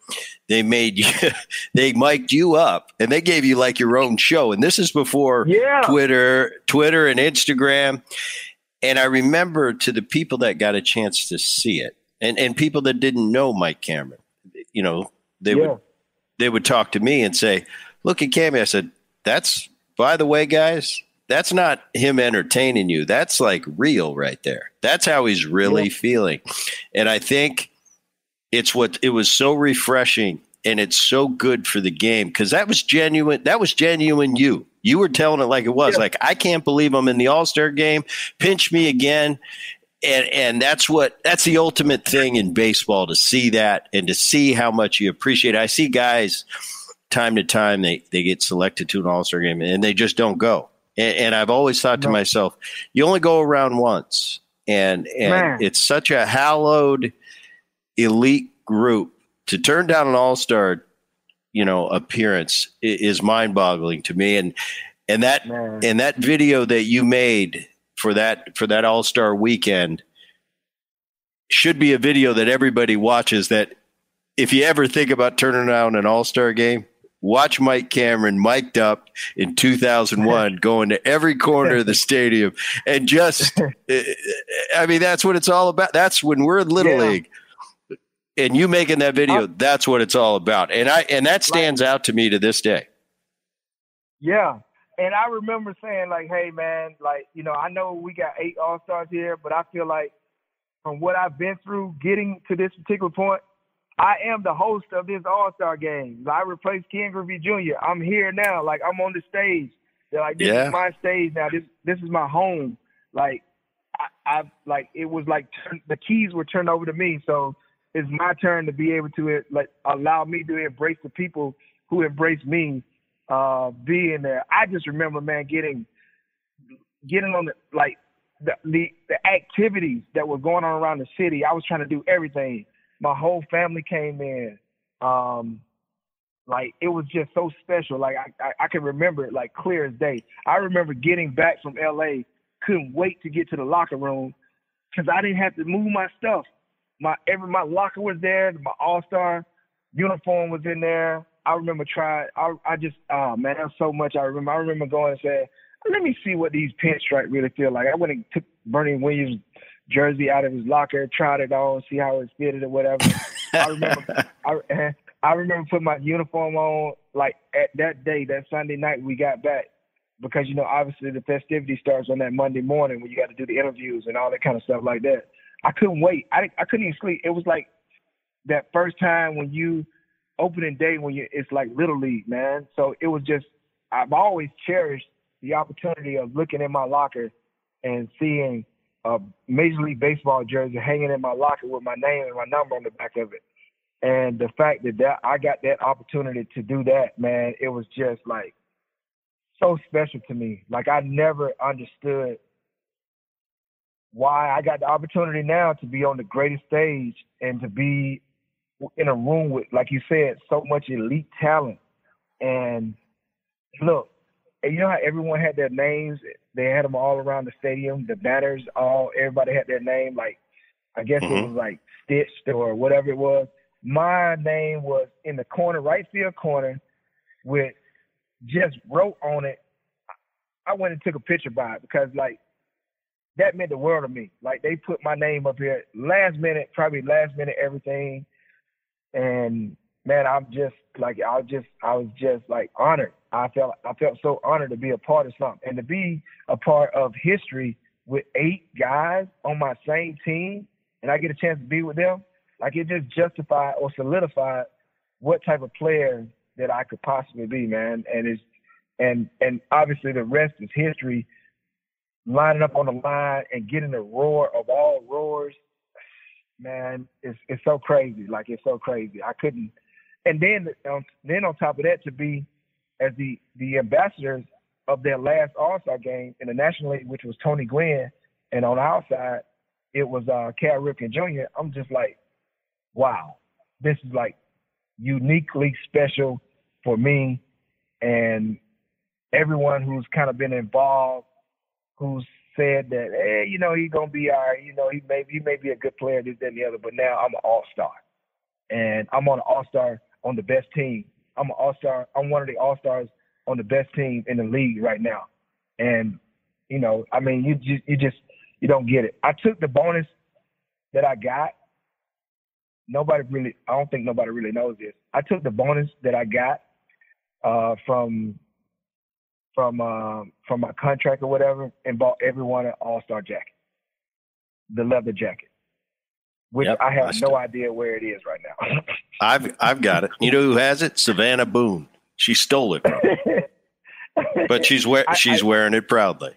they made you they mic'd you up and they gave you like your own show and this is before yeah. twitter twitter and instagram and i remember to the people that got a chance to see it and and people that didn't know mike cameron you know they yeah. would they would talk to me and say look at Cammy. i said that's by the way guys that's not him entertaining you that's like real right there that's how he's really yeah. feeling and i think it's what it was so refreshing and it's so good for the game because that was genuine. That was genuine. You you were telling it like it was. Yeah. Like I can't believe I'm in the All Star game. Pinch me again. And and that's what that's the ultimate thing in baseball to see that and to see how much you appreciate. It. I see guys time to time they they get selected to an All Star game and they just don't go. And, and I've always thought no. to myself, you only go around once, and and Man. it's such a hallowed elite group to turn down an all star, you know, appearance is mind boggling to me. And and that Man. and that video that you made for that for that all star weekend should be a video that everybody watches. That if you ever think about turning down an all star game, watch Mike Cameron mic'd up in 2001, going to every corner of the stadium and just, I mean, that's what it's all about. That's when we're in Little yeah. League and you making that video, that's what it's all about. And I and that stands out to me to this day. Yeah. And I remember saying, like, hey man, like, you know, I know we got eight all stars here, but I feel like from what I've been through getting to this particular point, I am the host of this All Star game. I replaced Ken Griffey Jr. I'm here now. Like I'm on the stage. They're like, this yeah. is my stage now. This this is my home. Like I, I like it was like the keys were turned over to me. So it's my turn to be able to like allow me to embrace the people who embrace me uh, being there. I just remember, man, getting getting on the like the, the the activities that were going on around the city. I was trying to do everything. My whole family came in. Um, like it was just so special. Like I, I, I can remember it like clear as day. I remember getting back from LA, couldn't wait to get to the locker room because I didn't have to move my stuff my every my locker was there. My All Star uniform was in there. I remember trying. I I just oh man, that's so much. I remember. I remember going and saying, "Let me see what these pinstripes really feel like." I went and took Bernie Williams' jersey out of his locker, tried it on, see how it fitted or whatever. I remember. I, I remember putting my uniform on like at that day, that Sunday night we got back. Because you know, obviously the festivity starts on that Monday morning when you got to do the interviews and all that kind of stuff like that. I couldn't wait. I I couldn't even sleep. It was like that first time when you opening day when you it's like little league, man. So it was just I've always cherished the opportunity of looking in my locker and seeing a Major League Baseball jersey hanging in my locker with my name and my number on the back of it. And the fact that, that I got that opportunity to do that, man, it was just like so special to me. Like I never understood why I got the opportunity now to be on the greatest stage and to be in a room with, like you said, so much elite talent. And look, you know how everyone had their names? They had them all around the stadium. The banners, all everybody had their name. Like I guess mm-hmm. it was like stitched or whatever it was. My name was in the corner, right field corner, with just wrote on it. I went and took a picture by it because like that meant the world to me. Like they put my name up here last minute, probably last minute everything. And man, I'm just like I was just I was just like honored. I felt I felt so honored to be a part of something and to be a part of history with eight guys on my same team and I get a chance to be with them, like it just justified or solidified what type of player that I could possibly be, man. And it's and and obviously the rest is history. Lining up on the line and getting the roar of all roars, man, it's it's so crazy. Like it's so crazy. I couldn't. And then um, then on top of that, to be as the the ambassadors of their last All Star game in the National League, which was Tony Gwynn, and on our side it was uh, Cal Ripken Jr. I'm just like, wow, this is like uniquely special for me and everyone who's kind of been involved, who's said that, hey, you know, he's gonna be all right, you know, he may he may be a good player, this, that, and the other, but now I'm an all star. And I'm on an all star on the best team. I'm an all star, I'm one of the all stars on the best team in the league right now. And, you know, I mean you just you just you don't get it. I took the bonus that I got. Nobody really, I don't think nobody really knows this. I took the bonus that I got uh, from from uh, from my contract or whatever, and bought everyone an All Star jacket, the leather jacket, which yep, I have no idea where it is right now. I've I've got it. You know who has it? Savannah Boone. She stole it, but she's wear, she's I, wearing it proudly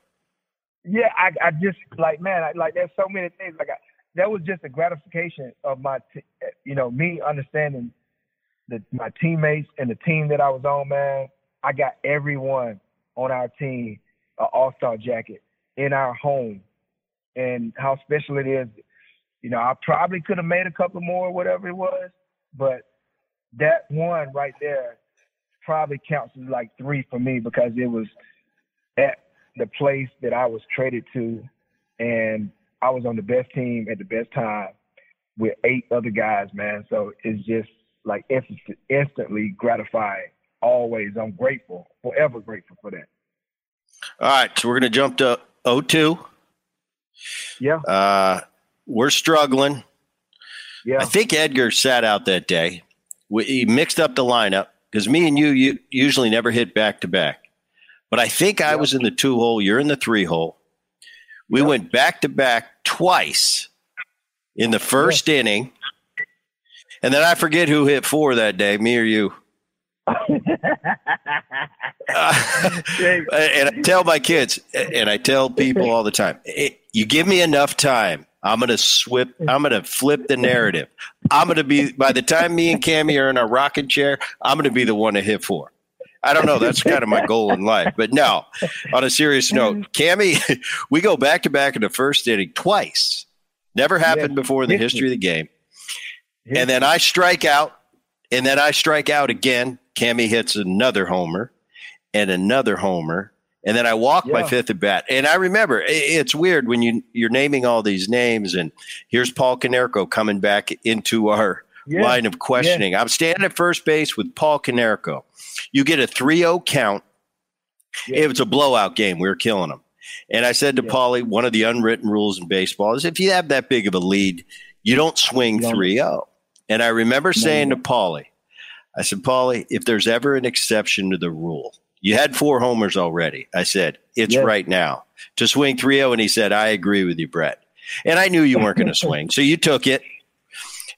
yeah, I, I just like man, I, like there's so many things. Like I, that was just a gratification of my, t- you know, me understanding the my teammates and the team that I was on. Man, I got everyone on our team an All Star jacket in our home, and how special it is. You know, I probably could have made a couple more, whatever it was, but that one right there probably counts as like three for me because it was at the place that I was traded to, and I was on the best team at the best time with eight other guys, man. So it's just like instant, instantly gratifying. Always, I'm grateful, forever grateful for that. All right, so we're gonna jump to 02. Yeah. Uh, we're struggling. Yeah. I think Edgar sat out that day. We, he mixed up the lineup because me and you, you usually never hit back to back. But I think I was in the two hole. You're in the three hole. We yep. went back to back twice in the first yep. inning. And then I forget who hit four that day, me or you. uh, and I tell my kids, and I tell people all the time, you give me enough time, I'm gonna swip. I'm gonna flip the narrative. I'm gonna be by the time me and Cammy are in a rocking chair, I'm gonna be the one to hit four. I don't know. That's kind of my goal in life. But no, on a serious note, Cammy, we go back to back in the first inning twice. Never happened yeah. before in the history of the game. And then I strike out, and then I strike out again. Cammy hits another homer and another homer. And then I walk yeah. my fifth at bat. And I remember it's weird when you you're naming all these names, and here's Paul Konerko coming back into our yeah. line of questioning. Yeah. I'm standing at first base with Paul Konerko. You get a 3 0 count. It was a blowout game. We were killing them. And I said to yeah. Paulie, one of the unwritten rules in baseball is if you have that big of a lead, you don't swing 3 0. And I remember saying to Paulie, I said, Paulie, if there's ever an exception to the rule, you had four homers already. I said, it's right now to swing 3 0. And he said, I agree with you, Bret. And I knew you weren't going to swing. So you took it.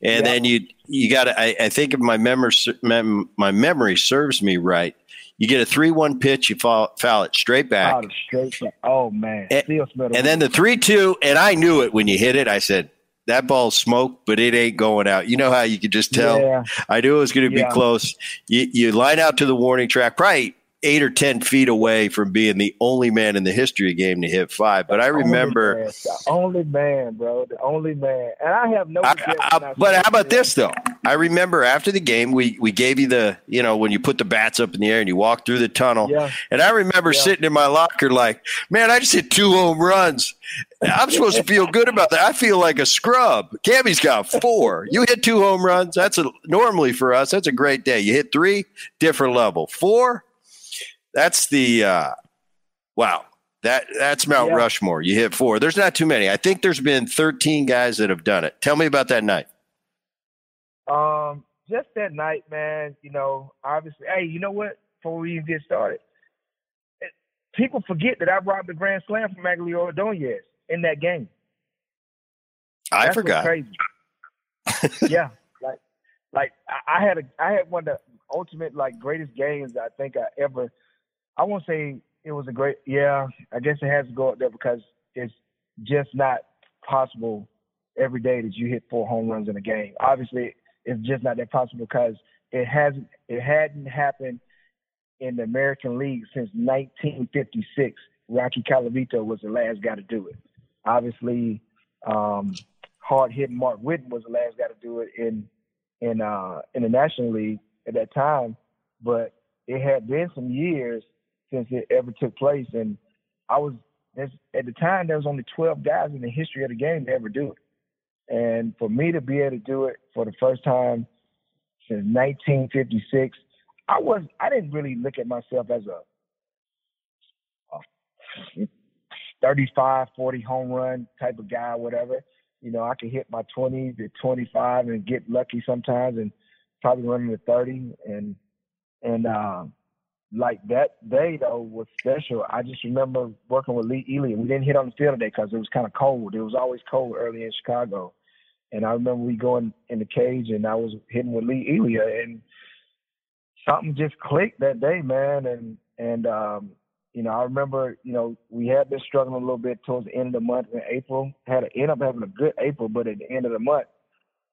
And then you you got to. I, I, think if my memory my memory serves me right, you get a three one pitch, you foul, foul it straight back. Oh, straight back. Oh man, and, and then the three two, and I knew it when you hit it. I said that ball's smoke, but it ain't going out. You know how you could just tell. Yeah. I knew it was going to yeah. be close. You, you line out to the warning track, probably eight or ten feet away from being the only man in the history of game to hit five. But I remember only man, the only man, bro, the only man. And I have no. I, I, but how about this though? I remember after the game, we we gave you the you know when you put the bats up in the air and you walk through the tunnel. Yeah. And I remember yeah. sitting in my locker like, man, I just hit two home runs. I'm supposed to feel good about that. I feel like a scrub. Cammy's got four. You hit two home runs. That's a normally for us. That's a great day. You hit three, different level. Four, that's the uh, wow. That that's Mount yeah. Rushmore. You hit four. There's not too many. I think there's been 13 guys that have done it. Tell me about that night. Um, just that night, man. You know, obviously, hey, you know what? Before we even get started, people forget that I robbed the grand slam from Magglio Ordonez in that game. I forgot. Crazy. yeah, like like I had a I had one of the ultimate like greatest games I think I ever. I won't say it was a great. Yeah, I guess it has to go up there because it's just not possible every day that you hit four home runs in a game. Obviously, it's just not that possible because it hasn't it hadn't happened in the American League since 1956. Rocky Colavito was the last guy to do it. Obviously, um, hard hitting Mark Whiten was the last guy to do it in in uh, in the National League at that time. But it had been some years since it ever took place, and I was at the time there was only 12 guys in the history of the game to ever do it. And for me to be able to do it for the first time since 1956, I was I didn't really look at myself as a, a 35, 40 home run type of guy, whatever. You know, I could hit my 20s to 25 and get lucky sometimes, and probably running to 30. And and um, like that day though was special. I just remember working with Lee Elia. We didn't hit on the field today because it was kind of cold. It was always cold early in Chicago, and I remember we going in the cage and I was hitting with Lee Elia, and something just clicked that day, man. And and um, you know, I remember, you know, we had been struggling a little bit towards the end of the month in April. Had to end up having a good April, but at the end of the month,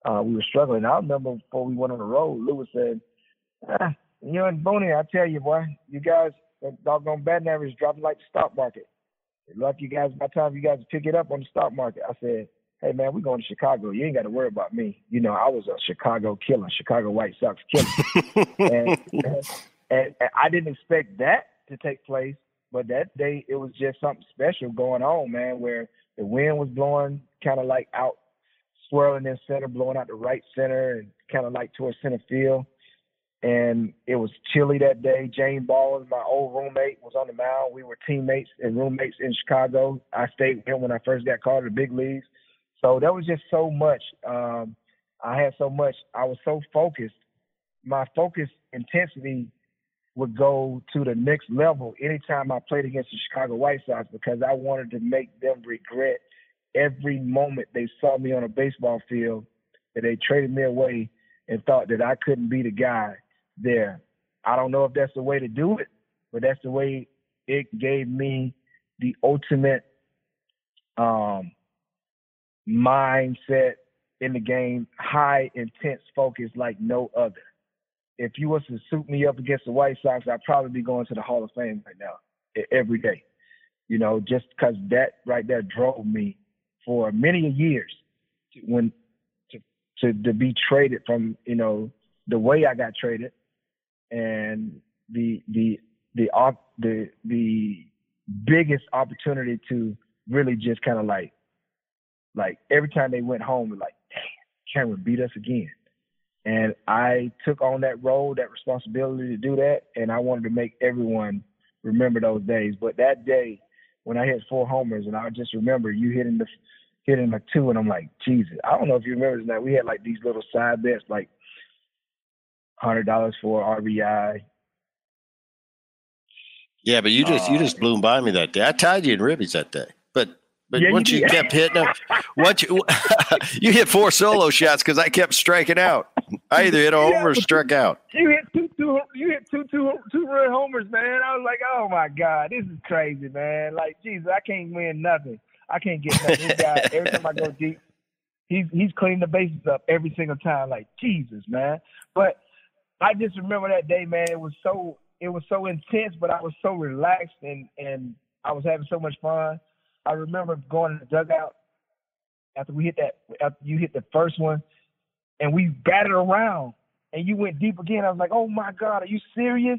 uh, we were struggling. I remember before we went on the road, Lewis said, ah, you and Booney, I tell you, boy, you guys, that doggone batting average dropping like the stock market. Lucky you guys, by the time you guys pick it up on the stock market, I said, hey, man, we're going to Chicago. You ain't got to worry about me. You know, I was a Chicago killer, Chicago White Sox killer. and, and, and I didn't expect that to take place, but that day it was just something special going on, man, where the wind was blowing kind of like out, swirling in center, blowing out the right center and kind of like towards center field and it was chilly that day. Jane Ball, my old roommate, was on the mound. We were teammates and roommates in Chicago. I stayed with him when I first got called to the big leagues. So that was just so much. Um, I had so much. I was so focused. My focus intensity would go to the next level anytime I played against the Chicago White Sox because I wanted to make them regret every moment they saw me on a baseball field that they traded me away and thought that I couldn't be the guy there. I don't know if that's the way to do it, but that's the way it gave me the ultimate um, mindset in the game, high intense focus like no other. If you was to suit me up against the White Sox, I'd probably be going to the Hall of Fame right now, every day. You know, just because that right there drove me for many years when to, to to be traded from you know the way I got traded and the the the the the biggest opportunity to really just kind of like like every time they went home, like, damn, Cameron beat us again. And I took on that role, that responsibility to do that, and I wanted to make everyone remember those days. But that day, when I hit four homers, and I just remember you hitting the hitting the two, and I'm like, Jesus, I don't know if you remember that we had like these little side bets, like hundred dollars for RBI. Yeah, but you just uh, you just blew by me that day. I tied you in ribbies that day, but but yeah, once you, you kept hitting them, once you you hit four solo shots because I kept striking out. I either hit a homer yeah, or struck out. You hit two two you hit two two two run homers, man. I was like, oh my god, this is crazy, man. Like, Jesus, I can't win nothing. I can't get nothing. This guy, every time I go deep, he's he's cleaning the bases up every single time. Like, Jesus, man. But I just remember that day, man. It was so it was so intense, but I was so relaxed and and I was having so much fun. I remember going to the dugout after we hit that after you hit the first one, and we batted around, and you went deep again. I was like, oh my god, are you serious?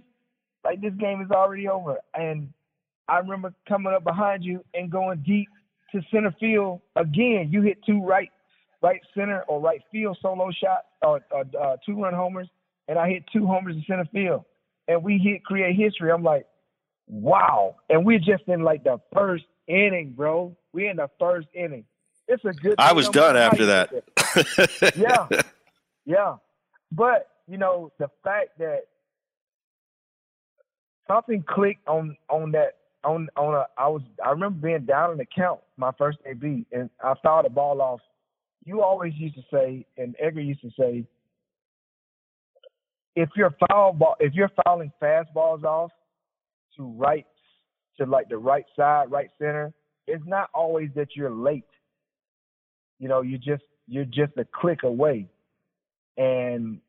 Like this game is already over. And I remember coming up behind you and going deep to center field again. You hit two right right center or right field solo shot or, or uh, two run homers and I hit two homers in center field, and we hit create history. I'm like, wow! And we're just in like the first inning, bro. We're in the first inning. It's a good. I was done after that. yeah, yeah, but you know the fact that something clicked on on that on on a I was I remember being down in the count my first AB and I fouled the ball off you always used to say, and Edgar used to say, if you're foul ball, if you're fouling fastballs off to right to like the right side, right center, it's not always that you're late. You know, you just you're just a click away. And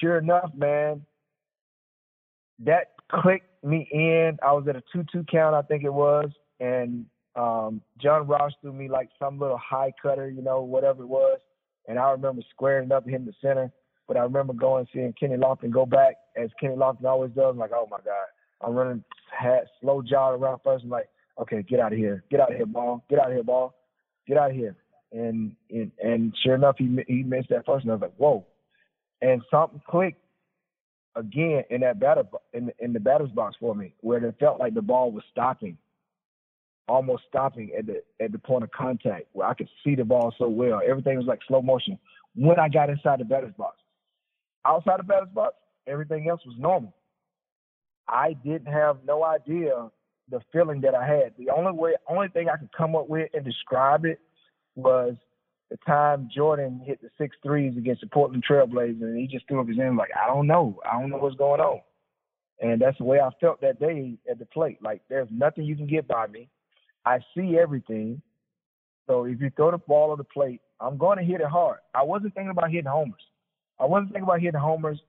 sure enough, man, that clicked me in. I was at a two-two count, I think it was, and um, Jon Rauch threw me like some little high cutter, you know, whatever it was. And I remember squaring up hitting the center. But I remember going seeing Kenny Lofton go back as Kenny Lofton always does. I'm like, oh my God. I'm running had slow jog around first. I'm like, okay, get out of here. Get out of here, ball. Get out of here, ball. Get out of here. And and, and sure enough, he he missed that first. And I was like, whoa. And something clicked again in that batter in in the batter's box for me, where it felt like the ball was stopping almost stopping at the at the point of contact where I could see the ball so well. Everything was like slow motion when I got inside the batter's box. Outside the batter's box, everything else was normal. I didn't have no idea the feeling that I had. The only way, only thing I could come up with and describe it was the time Jordan hit the six threes against the Portland Trailblazers, and he just threw up his hand like, I don't know, I don't know what's going on. And that's the way I felt that day at the plate. Like there's nothing you can get by me. I see everything. So if you throw the ball on the plate, I'm going to hit it hard. I wasn't thinking about hitting homers. I wasn't thinking about hitting homers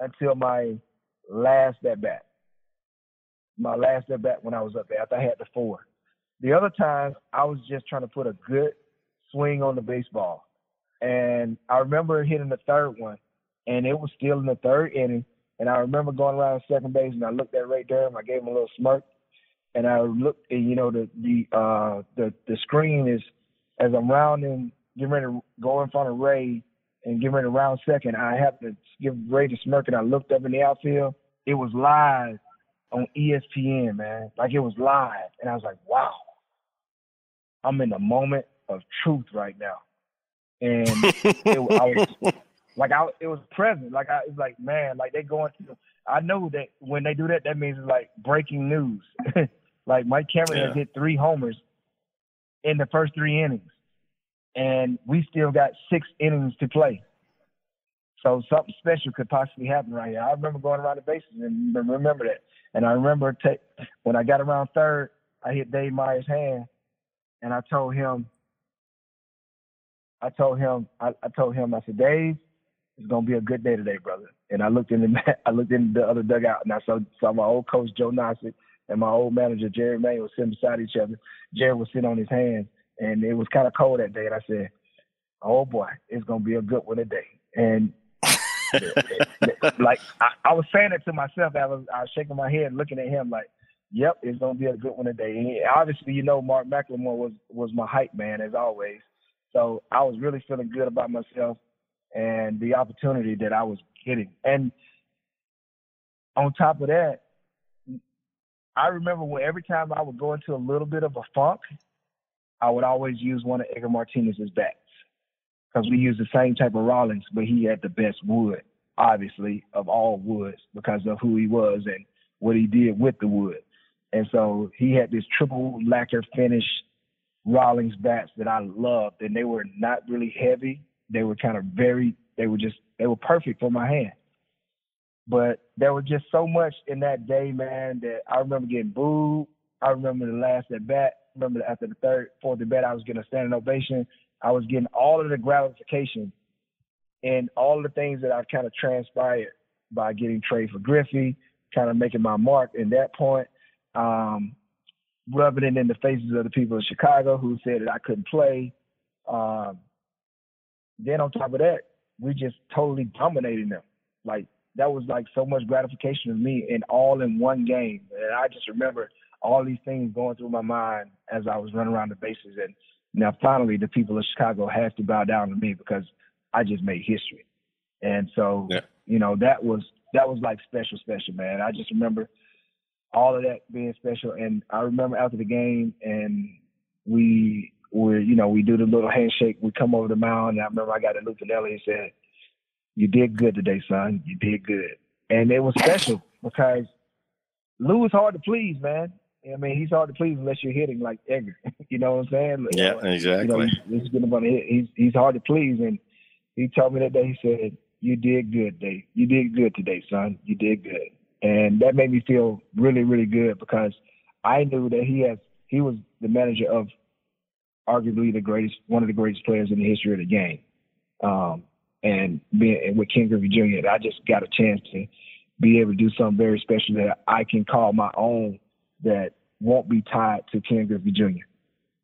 until my last at bat. My last at bat when I was up there after I had the four. The other times I was just trying to put a good swing on the baseball. And I remember hitting the third one, and it was still in the third inning. And I remember going around second base, and I looked at Ray Durham. I gave him a little smirk, and I looked, and you know, the the uh, the the screen is as I'm rounding, getting ready to go in front of Ray and getting ready to round second. I have to give Ray the smirk, and I looked up in the outfield. It was live on ESPN, man. Like it was live, and I was like, wow, I'm in the moment of truth right now. And it, I was like, I it was present. Like I, it's like, man, like they going to. I know that when they do that, that means it's like breaking news. Like Mike Cameron yeah. has hit three homers in the first three innings, and we still got six innings to play. So something special could possibly happen right here. I remember going around the bases and remember that. And I remember when I got around third, I hit Dave Myers' hand, and I told him, I told him, I, I told him, I said, Dave, it's gonna be a good day today, brother. And I looked in the I looked in the other dugout, and I saw saw my old coach Joe Nossek and my old manager Jerry May was sitting beside each other. Jerry was sitting on his hands, and it was kind of cold that day. And I said, "Oh boy, it's gonna be a good one today." And like I, I, was saying it to myself, I was I was shaking my head, looking at him like, "Yep, it's gonna be a good one today." And he, obviously, you know, Mark McLemore was was my hype man as always. So I was really feeling good about myself and the opportunity that I was getting. And on top of that, I remember when every time I would go into a little bit of a funk, I would always use one of Edgar Martinez's bats because we used the same type of Rawlings, but he had the best wood, obviously, of all woods because of who he was and what he did with the wood. And so he had this triple lacquer finish Rawlings bats that I loved, and they were not really heavy. They were kind of very, they were just, they were perfect for my hand. But there was just so much in that day, man, that I remember getting booed. I remember the last at bat. Remember after the third, fourth at bat, I was getting a standing ovation. I was getting all of the gratification and all the things that I kind of transpired by getting traded for Griffey, kind of making my mark in that point, um, rubbing it in the faces of the people of Chicago who said that I couldn't play. Um, then on top of that, we just totally dominated them. Like that was like so much gratification to me and all in one game. And I just remember all these things going through my mind as I was running around the bases. And now finally the people of Chicago have to bow down to me because I just made history. And so, yeah. you know, that was that was like special, special, man. I just remember all of that being special. And I remember after the game and we were, you know, we do the little handshake, we come over the mound and I remember I got to Lou Piniella and said, you did good today, son. You did good. And it was special because Lou was hard to please, man. I mean, he's hard to please unless you're hitting like Edgar. you know what I'm saying? Yeah, exactly. You know, he's, he's, hit. he's he's hard to please, and he told me that day. He said, "You did good, Dave. You did good today, son. You did good." And that made me feel really, really good because I knew that he has he was the manager of arguably the greatest, one of the greatest players in the history of the game. Um, and being and with Ken Griffey Jr., I just got a chance to be able to do something very special that I can call my own that won't be tied to Ken Griffey Jr.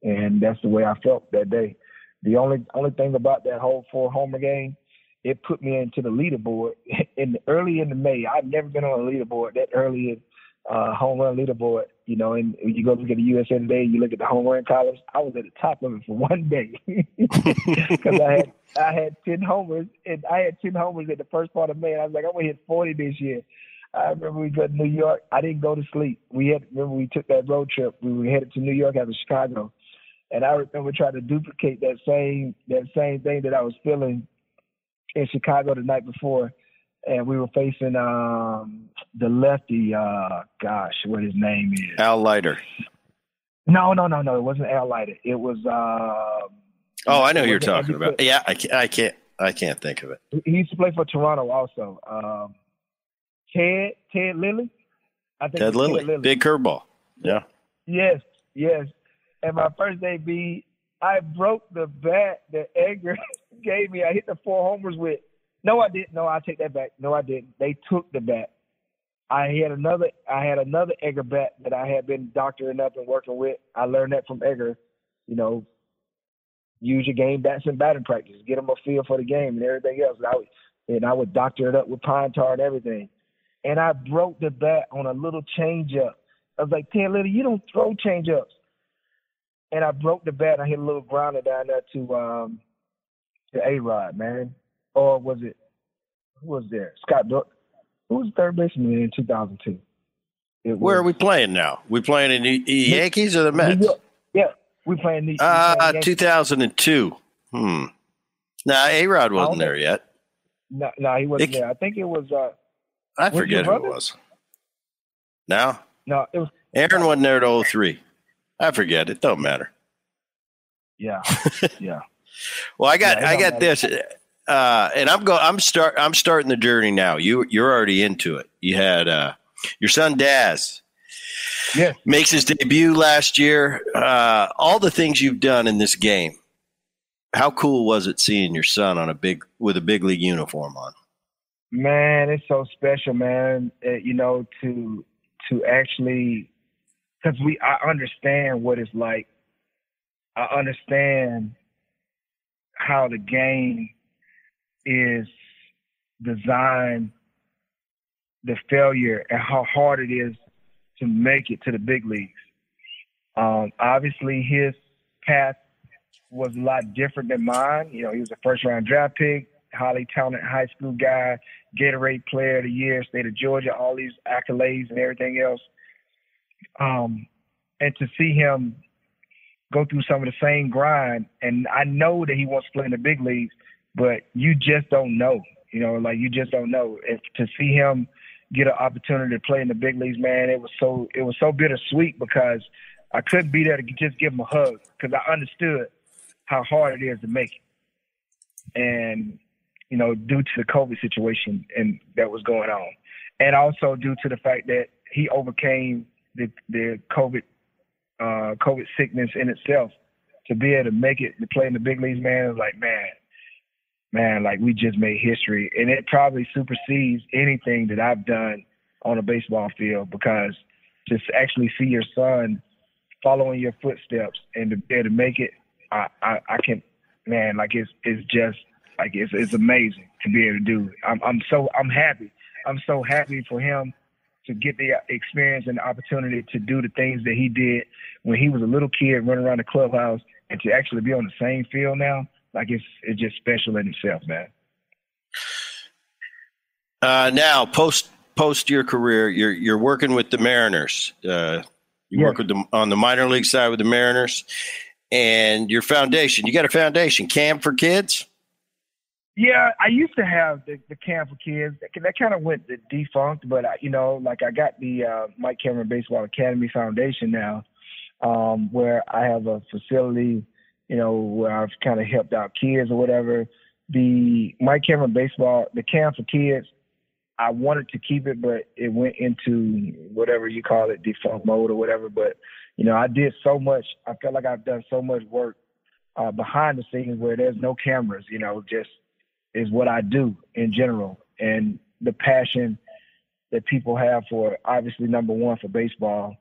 And that's the way I felt that day. The only only thing about that whole four homer game, it put me into the leaderboard in the, early in the May. I've never been on a leaderboard that early in uh, home run leaderboard. You know, and you go look at the USA Today, you look at the home run columns. I was at the top of it for one day because I had I had ten homers and I had ten homers in the first part of May. And I was like, I'm gonna hit forty this year. I remember we got to New York. I didn't go to sleep. We had remember we took that road trip. We were headed to New York out of Chicago, and I remember trying to duplicate that same that same thing that I was feeling in Chicago the night before, and we were facing um, the lefty. Uh, gosh, what his name is? Al Leiter. No, no, no, no. It wasn't Al Leiter. It was. Uh, oh, I know you're talking about. Yeah, I can't, I can't. I can't think of it. He used to play for Toronto also. Um, Ted Ted Lilly. I think Ted Lilly. Ted Lilly. Big curveball. Yeah. Yes, yes. And my first day I broke the bat that Edgar gave me. I hit the four homers with. No, I didn't. No, I take that back. No, I didn't. They took the bat. I had another. I had another Edgar bat that I had been doctoring up and working with. I learned that from Edgar. You know, use your game bats in batting practice. Get them a feel for the game and everything else. And I would, and I would doctor it up with pine tar and everything and I broke the bat on a little changeup. I was like, Ted Lilly, you don't throw changeups. And I broke the bat. I hit a little grounder down there to um to A Rod, man. Or was it who was there? Scott Dork. Who was the third baseman in 2002? Where are we playing now? We playing in the Yankees or the Mets? Yeah, we playing the. Uh, 2002. Hmm. Nah, A Rod wasn't there yet. No, no, he wasn't it, there. I think it was. uh I forget who it was. Now? No, it was Aaron wasn't there at 03. I forget. It don't matter. Yeah. Yeah. well, I got yeah, I got matter. this. Uh, and I'm going I'm start I'm starting the journey now. You you're already into it. You had uh, your son Daz yeah. makes his debut last year. Uh, all the things you've done in this game. How cool was it seeing your son on a big with a big league uniform on? Man, it's so special, man. Uh, you know, to to actually, because we I understand what it's like. I understand how the game is designed, the failure, and how hard it is to make it to the big leagues. Um, obviously, his path was a lot different than mine. You know, he was a first round draft pick highly talented high school guy, Gatorade Player of the Year, State of Georgia, all these accolades and everything else. Um, and to see him go through some of the same grind, and I know that he wants to play in the big leagues, but you just don't know. You know, like you just don't know. If to see him get an opportunity to play in the big leagues, man, it was so it was so bittersweet because I couldn't be there to just give him a hug because I understood how hard it is to make it. And you know, due to the COVID situation and that was going on, and also due to the fact that he overcame the the COVID uh, COVID sickness in itself to be able to make it to play in the big leagues, man, is like man, man, like we just made history, and it probably supersedes anything that I've done on a baseball field because to actually see your son following your footsteps and to be able to make it, I I, I can, man, like it's it's just like it's it's amazing to be able to do. It. I'm I'm so I'm happy. I'm so happy for him to get the experience and the opportunity to do the things that he did when he was a little kid running around the clubhouse and to actually be on the same field now. Like it's it's just special in itself, man. Uh, now, post post your career, you're you're working with the Mariners. Uh, you work with them on the minor league side with the Mariners, and your foundation. You got a foundation, Camp for Kids. Yeah, I used to have the, the camp for kids. That, that kind of went defunct, but I, you know, like I got the uh, Mike Cameron Baseball Academy Foundation now, um, where I have a facility, you know, where I've kind of helped out kids or whatever. The Mike Cameron Baseball, the camp for kids, I wanted to keep it, but it went into whatever you call it, defunct mode or whatever. But you know, I did so much. I felt like I've done so much work uh, behind the scenes where there's no cameras. You know, just is what I do in general, and the passion that people have for obviously number one for baseball,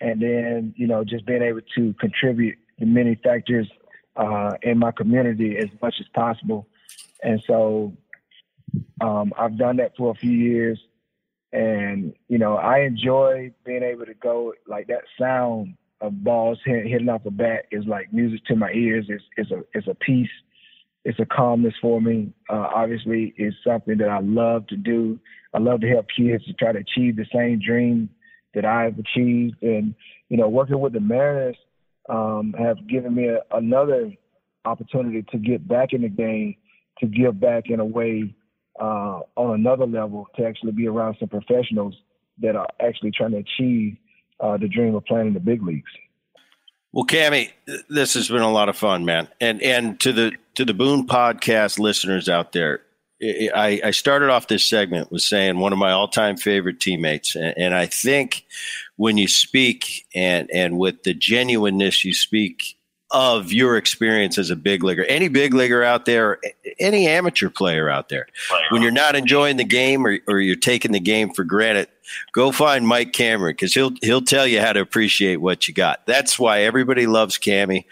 and then you know just being able to contribute to many factors uh, in my community as much as possible. And so um, I've done that for a few years, and you know I enjoy being able to go like that sound of balls hit, hitting off a bat is like music to my ears. It's it's a it's a peace. It's a calmness for me. Uh, obviously, it's something that I love to do. I love to help kids to try to achieve the same dream that I've achieved, and you know, working with the Mariners um, have given me a, another opportunity to get back in the game, to give back in a way uh, on another level to actually be around some professionals that are actually trying to achieve uh, the dream of playing in the big leagues. Well, Cammy, this has been a lot of fun, man. And and to the to the Boone podcast listeners out there, I, I started off this segment with saying one of my all time favorite teammates, and, and I think when you speak and and with the genuineness you speak of your experience as a big leaguer. Any big leaguer out there, any amateur player out there, when you're not enjoying the game or, or you're taking the game for granted, go find Mike Cameron because he'll he'll tell you how to appreciate what you got. That's why everybody loves Cammy.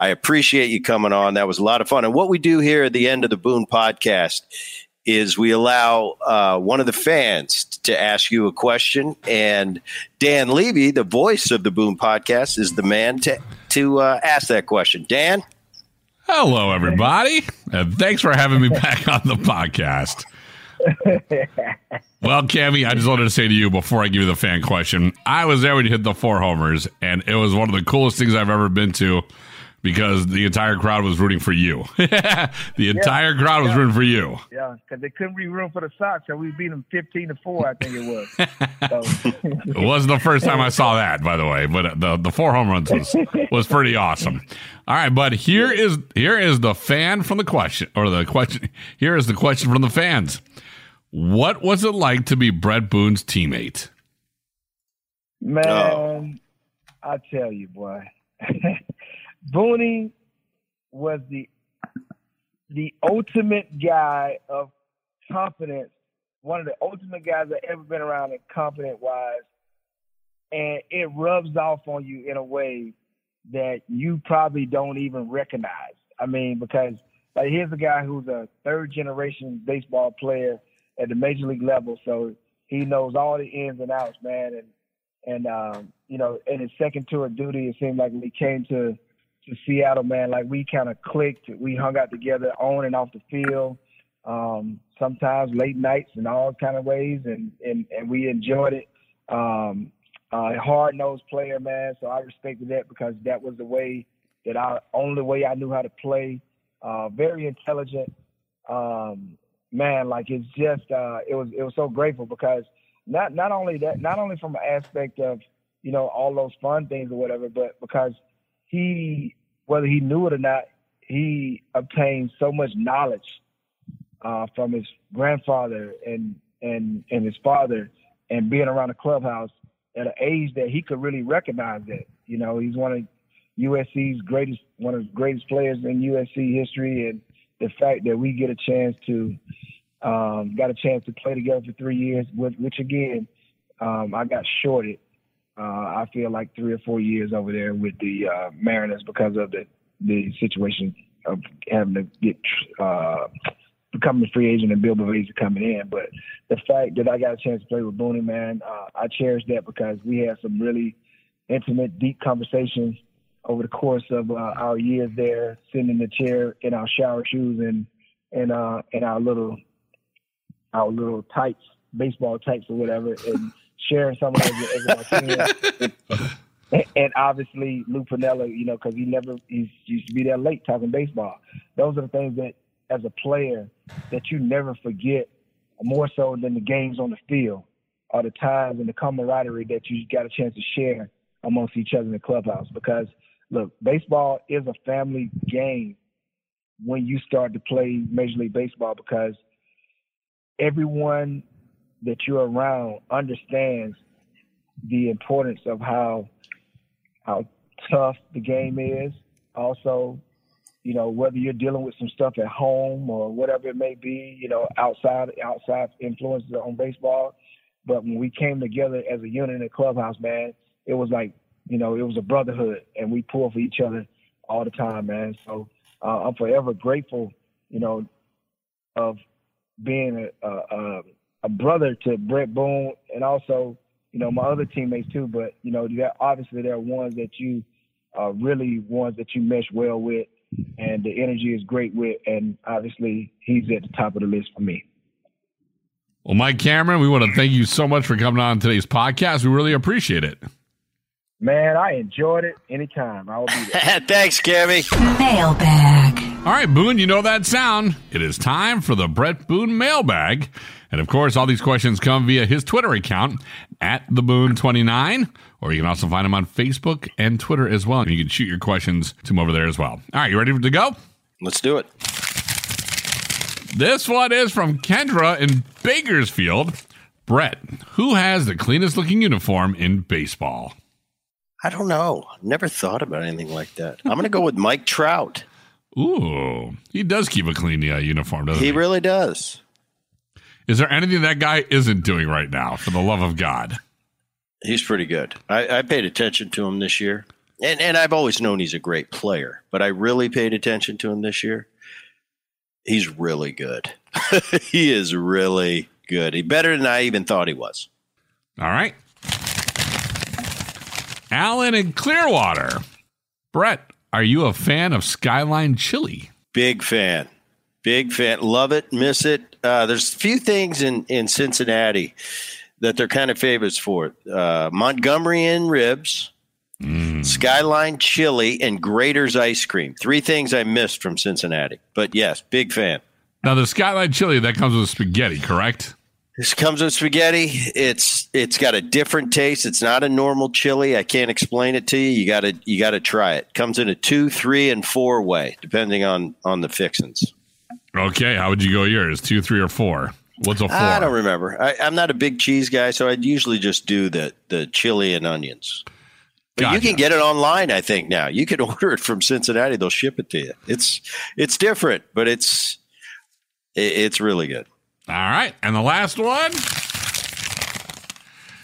I appreciate you coming on. That was a lot of fun. And what we do here at the end of the Boone podcast is we allow uh, one of the fans to ask you a question, and Dan Levy, the voice of the Boone podcast, is the man to to uh, ask that question. Dan. Hello, everybody. Uh, thanks for having me back on the podcast. well, Cammy, I just wanted to say to you before I give you the fan question, I was there when you hit the four homers, and it was one of the coolest things I've ever been to because the entire crowd was rooting for you. the entire yeah, crowd was yeah. rooting for you. Yeah, because they couldn't be rooting for the Sox, so we beat them fifteen to four. I think it was. So. it wasn't the first time I saw that, by the way, but the the four home runs was was pretty awesome. All right, but here is here is the fan from the question or the question. Here is the question from the fans. What was it like to be Bret Boone's teammate? Man, oh. I tell you, boy. Booney was the the ultimate guy of confidence, one of the ultimate guys that ever been around in confident wise. And it rubs off on you in a way that you probably don't even recognize. I mean, because like here's a guy who's a third generation baseball player at the major league level, so he knows all the ins and outs, man. And and um, you know, in his second tour of duty, it seemed like when he came to to Seattle, man, like we kind of clicked. We hung out together on and off the field. Um, sometimes late nights in all kind of ways, and and and we enjoyed it. Um, hard nosed player, man. So I respected that because that was the way that I only way I knew how to play. Uh, very intelligent, um, man. Like it's just uh, it was it was so grateful because not not only that, not only from an aspect of you know all those fun things or whatever, but because he, whether he knew it or not, he obtained so much knowledge uh, from his grandfather and and and his father, and being around the clubhouse at an age that he could really recognize that. You know, he's one of USC's greatest, one of the greatest players in USC history, and the fact that we get a chance to um, got a chance to play together for three years, which, which again, um, I got shorted uh, I feel like three or four years over there with the uh, Mariners because of the the situation of having to get uh, becoming a free agent and Bill Bavasi coming in. But the fact that I got a chance to play with Booney, man, uh, I cherish that because we had some really intimate, deep conversations over the course of uh, our years there, sitting in the chair in our shower shoes and and uh, our little our little tights, baseball tights or whatever, and sharing some of those and, and obviously Lou Piniella, you know, because he never he used to be there late talking baseball. Those are the things that as a player that you never forget, more so than the games on the field, are the times and the camaraderie that you got a chance to share amongst each other in the clubhouse. Because look, baseball is a family game when you start to play Major League Baseball because everyone that you're around understands the importance of how how tough the game is. Also, you know, whether you're dealing with some stuff at home or whatever it may be, you know, outside outside influences on baseball. But when we came together as a unit in the clubhouse, man, it was like, you know, it was a brotherhood and we pulled for each other all the time, man. So uh, I'm forever grateful, you know, of being a, a, a brother to Bret Boone and also, you know, my other teammates too. But you know, obviously there are ones that you are really ones that you mesh well with, and the energy is great with, and obviously he's at the top of the list for me. Well, Mike Cameron, we want to thank you so much for coming on today's podcast. We really appreciate it. Man, I enjoyed it anytime. I will be there. Thanks, Cammy. Mailbag. All right, Boone, you know that sound. It is time for the Bret Boone mailbag. And of course, all these questions come via his Twitter account at the Boone29, or you can also find him on Facebook and Twitter as well. And you can shoot your questions to him over there as well. All right, you ready to go? Let's do it. This one is from Kendra in Bakersfield. Bret, who has the cleanest looking uniform in baseball? I don't know. Never thought about anything like that. I'm going to go with Mike Trout. Ooh, he does keep a clean uh, uniform, doesn't he? He really does. Is there anything that guy isn't doing right now, for the love of God? He's pretty good. I, I paid attention to him this year. And, and I've always known he's a great player, but I really paid attention to him this year. He's really good. he is really good. He better than I even thought he was. All right. Alan in Clearwater. Bret, are you a fan of Skyline Chili? Big fan. Big fan. Love it, miss it. Uh, there's a few things in, in Cincinnati that they're kind of favorites for. Uh, Montgomery Inn ribs, mm. Skyline chili, and Graeter's ice cream. Three things I missed from Cincinnati. But yes, big fan. Now the Skyline chili that comes with spaghetti, correct? This comes with spaghetti. It's it's got a different taste. It's not a normal chili. I can't explain it to you. You gotta you gotta try it. Comes in a two, three, and four way, depending on on the fixins. Okay, how would you go yours? Two, three, or four? What's a four? I don't remember. I, am not a big cheese guy, so I'd usually just do the the chili and onions. But gotcha. you can get it online. I think now you can order it from Cincinnati. They'll ship it to you. It's it's different, but it's it's really good. All right. And the last one.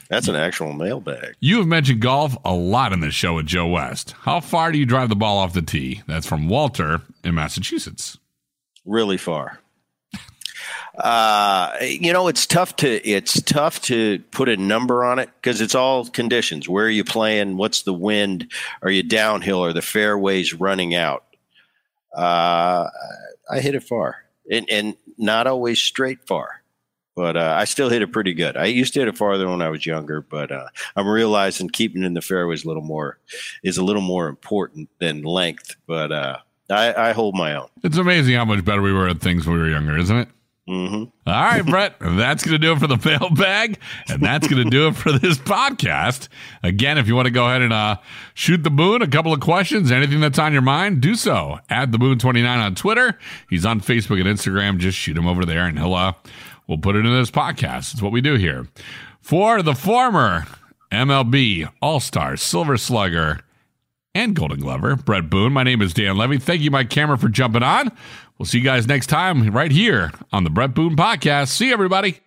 That's an actual mailbag. You have mentioned golf a lot in this show with Joe West. How far do you drive the ball off the tee? That's from Walter in Massachusetts. Really far. Uh, you know, it's tough to it's tough to put a number on it because it's all conditions. Where are you playing? What's the wind? Are you downhill? Are the fairways running out? Uh, I hit it far, and, and not always straight far, but uh, I still hit it pretty good. I used to hit it farther when I was younger, but uh, I'm realizing keeping in the fairways a little more is a little more important than length. But uh, I, I hold my own. It's amazing how much better we were at things when we were younger, isn't it? Mm-hmm. All right, Bret, that's going to do it for the mailbag, and that's going to do it for this podcast. Again, if you want to go ahead and uh, shoot the Boone a couple of questions, anything that's on your mind, do so. Add the Boone29 on Twitter. He's on Facebook and Instagram. Just shoot him over there, and he'll uh, we'll put it in this podcast. It's what we do here. For the former MLB All Star Silver Slugger and Golden Glover, Bret Boone, my name is Dan Levy. Thank you, Mike Cameron, for jumping on. We'll see you guys next time right here on the Bret Boone Podcast. See everybody.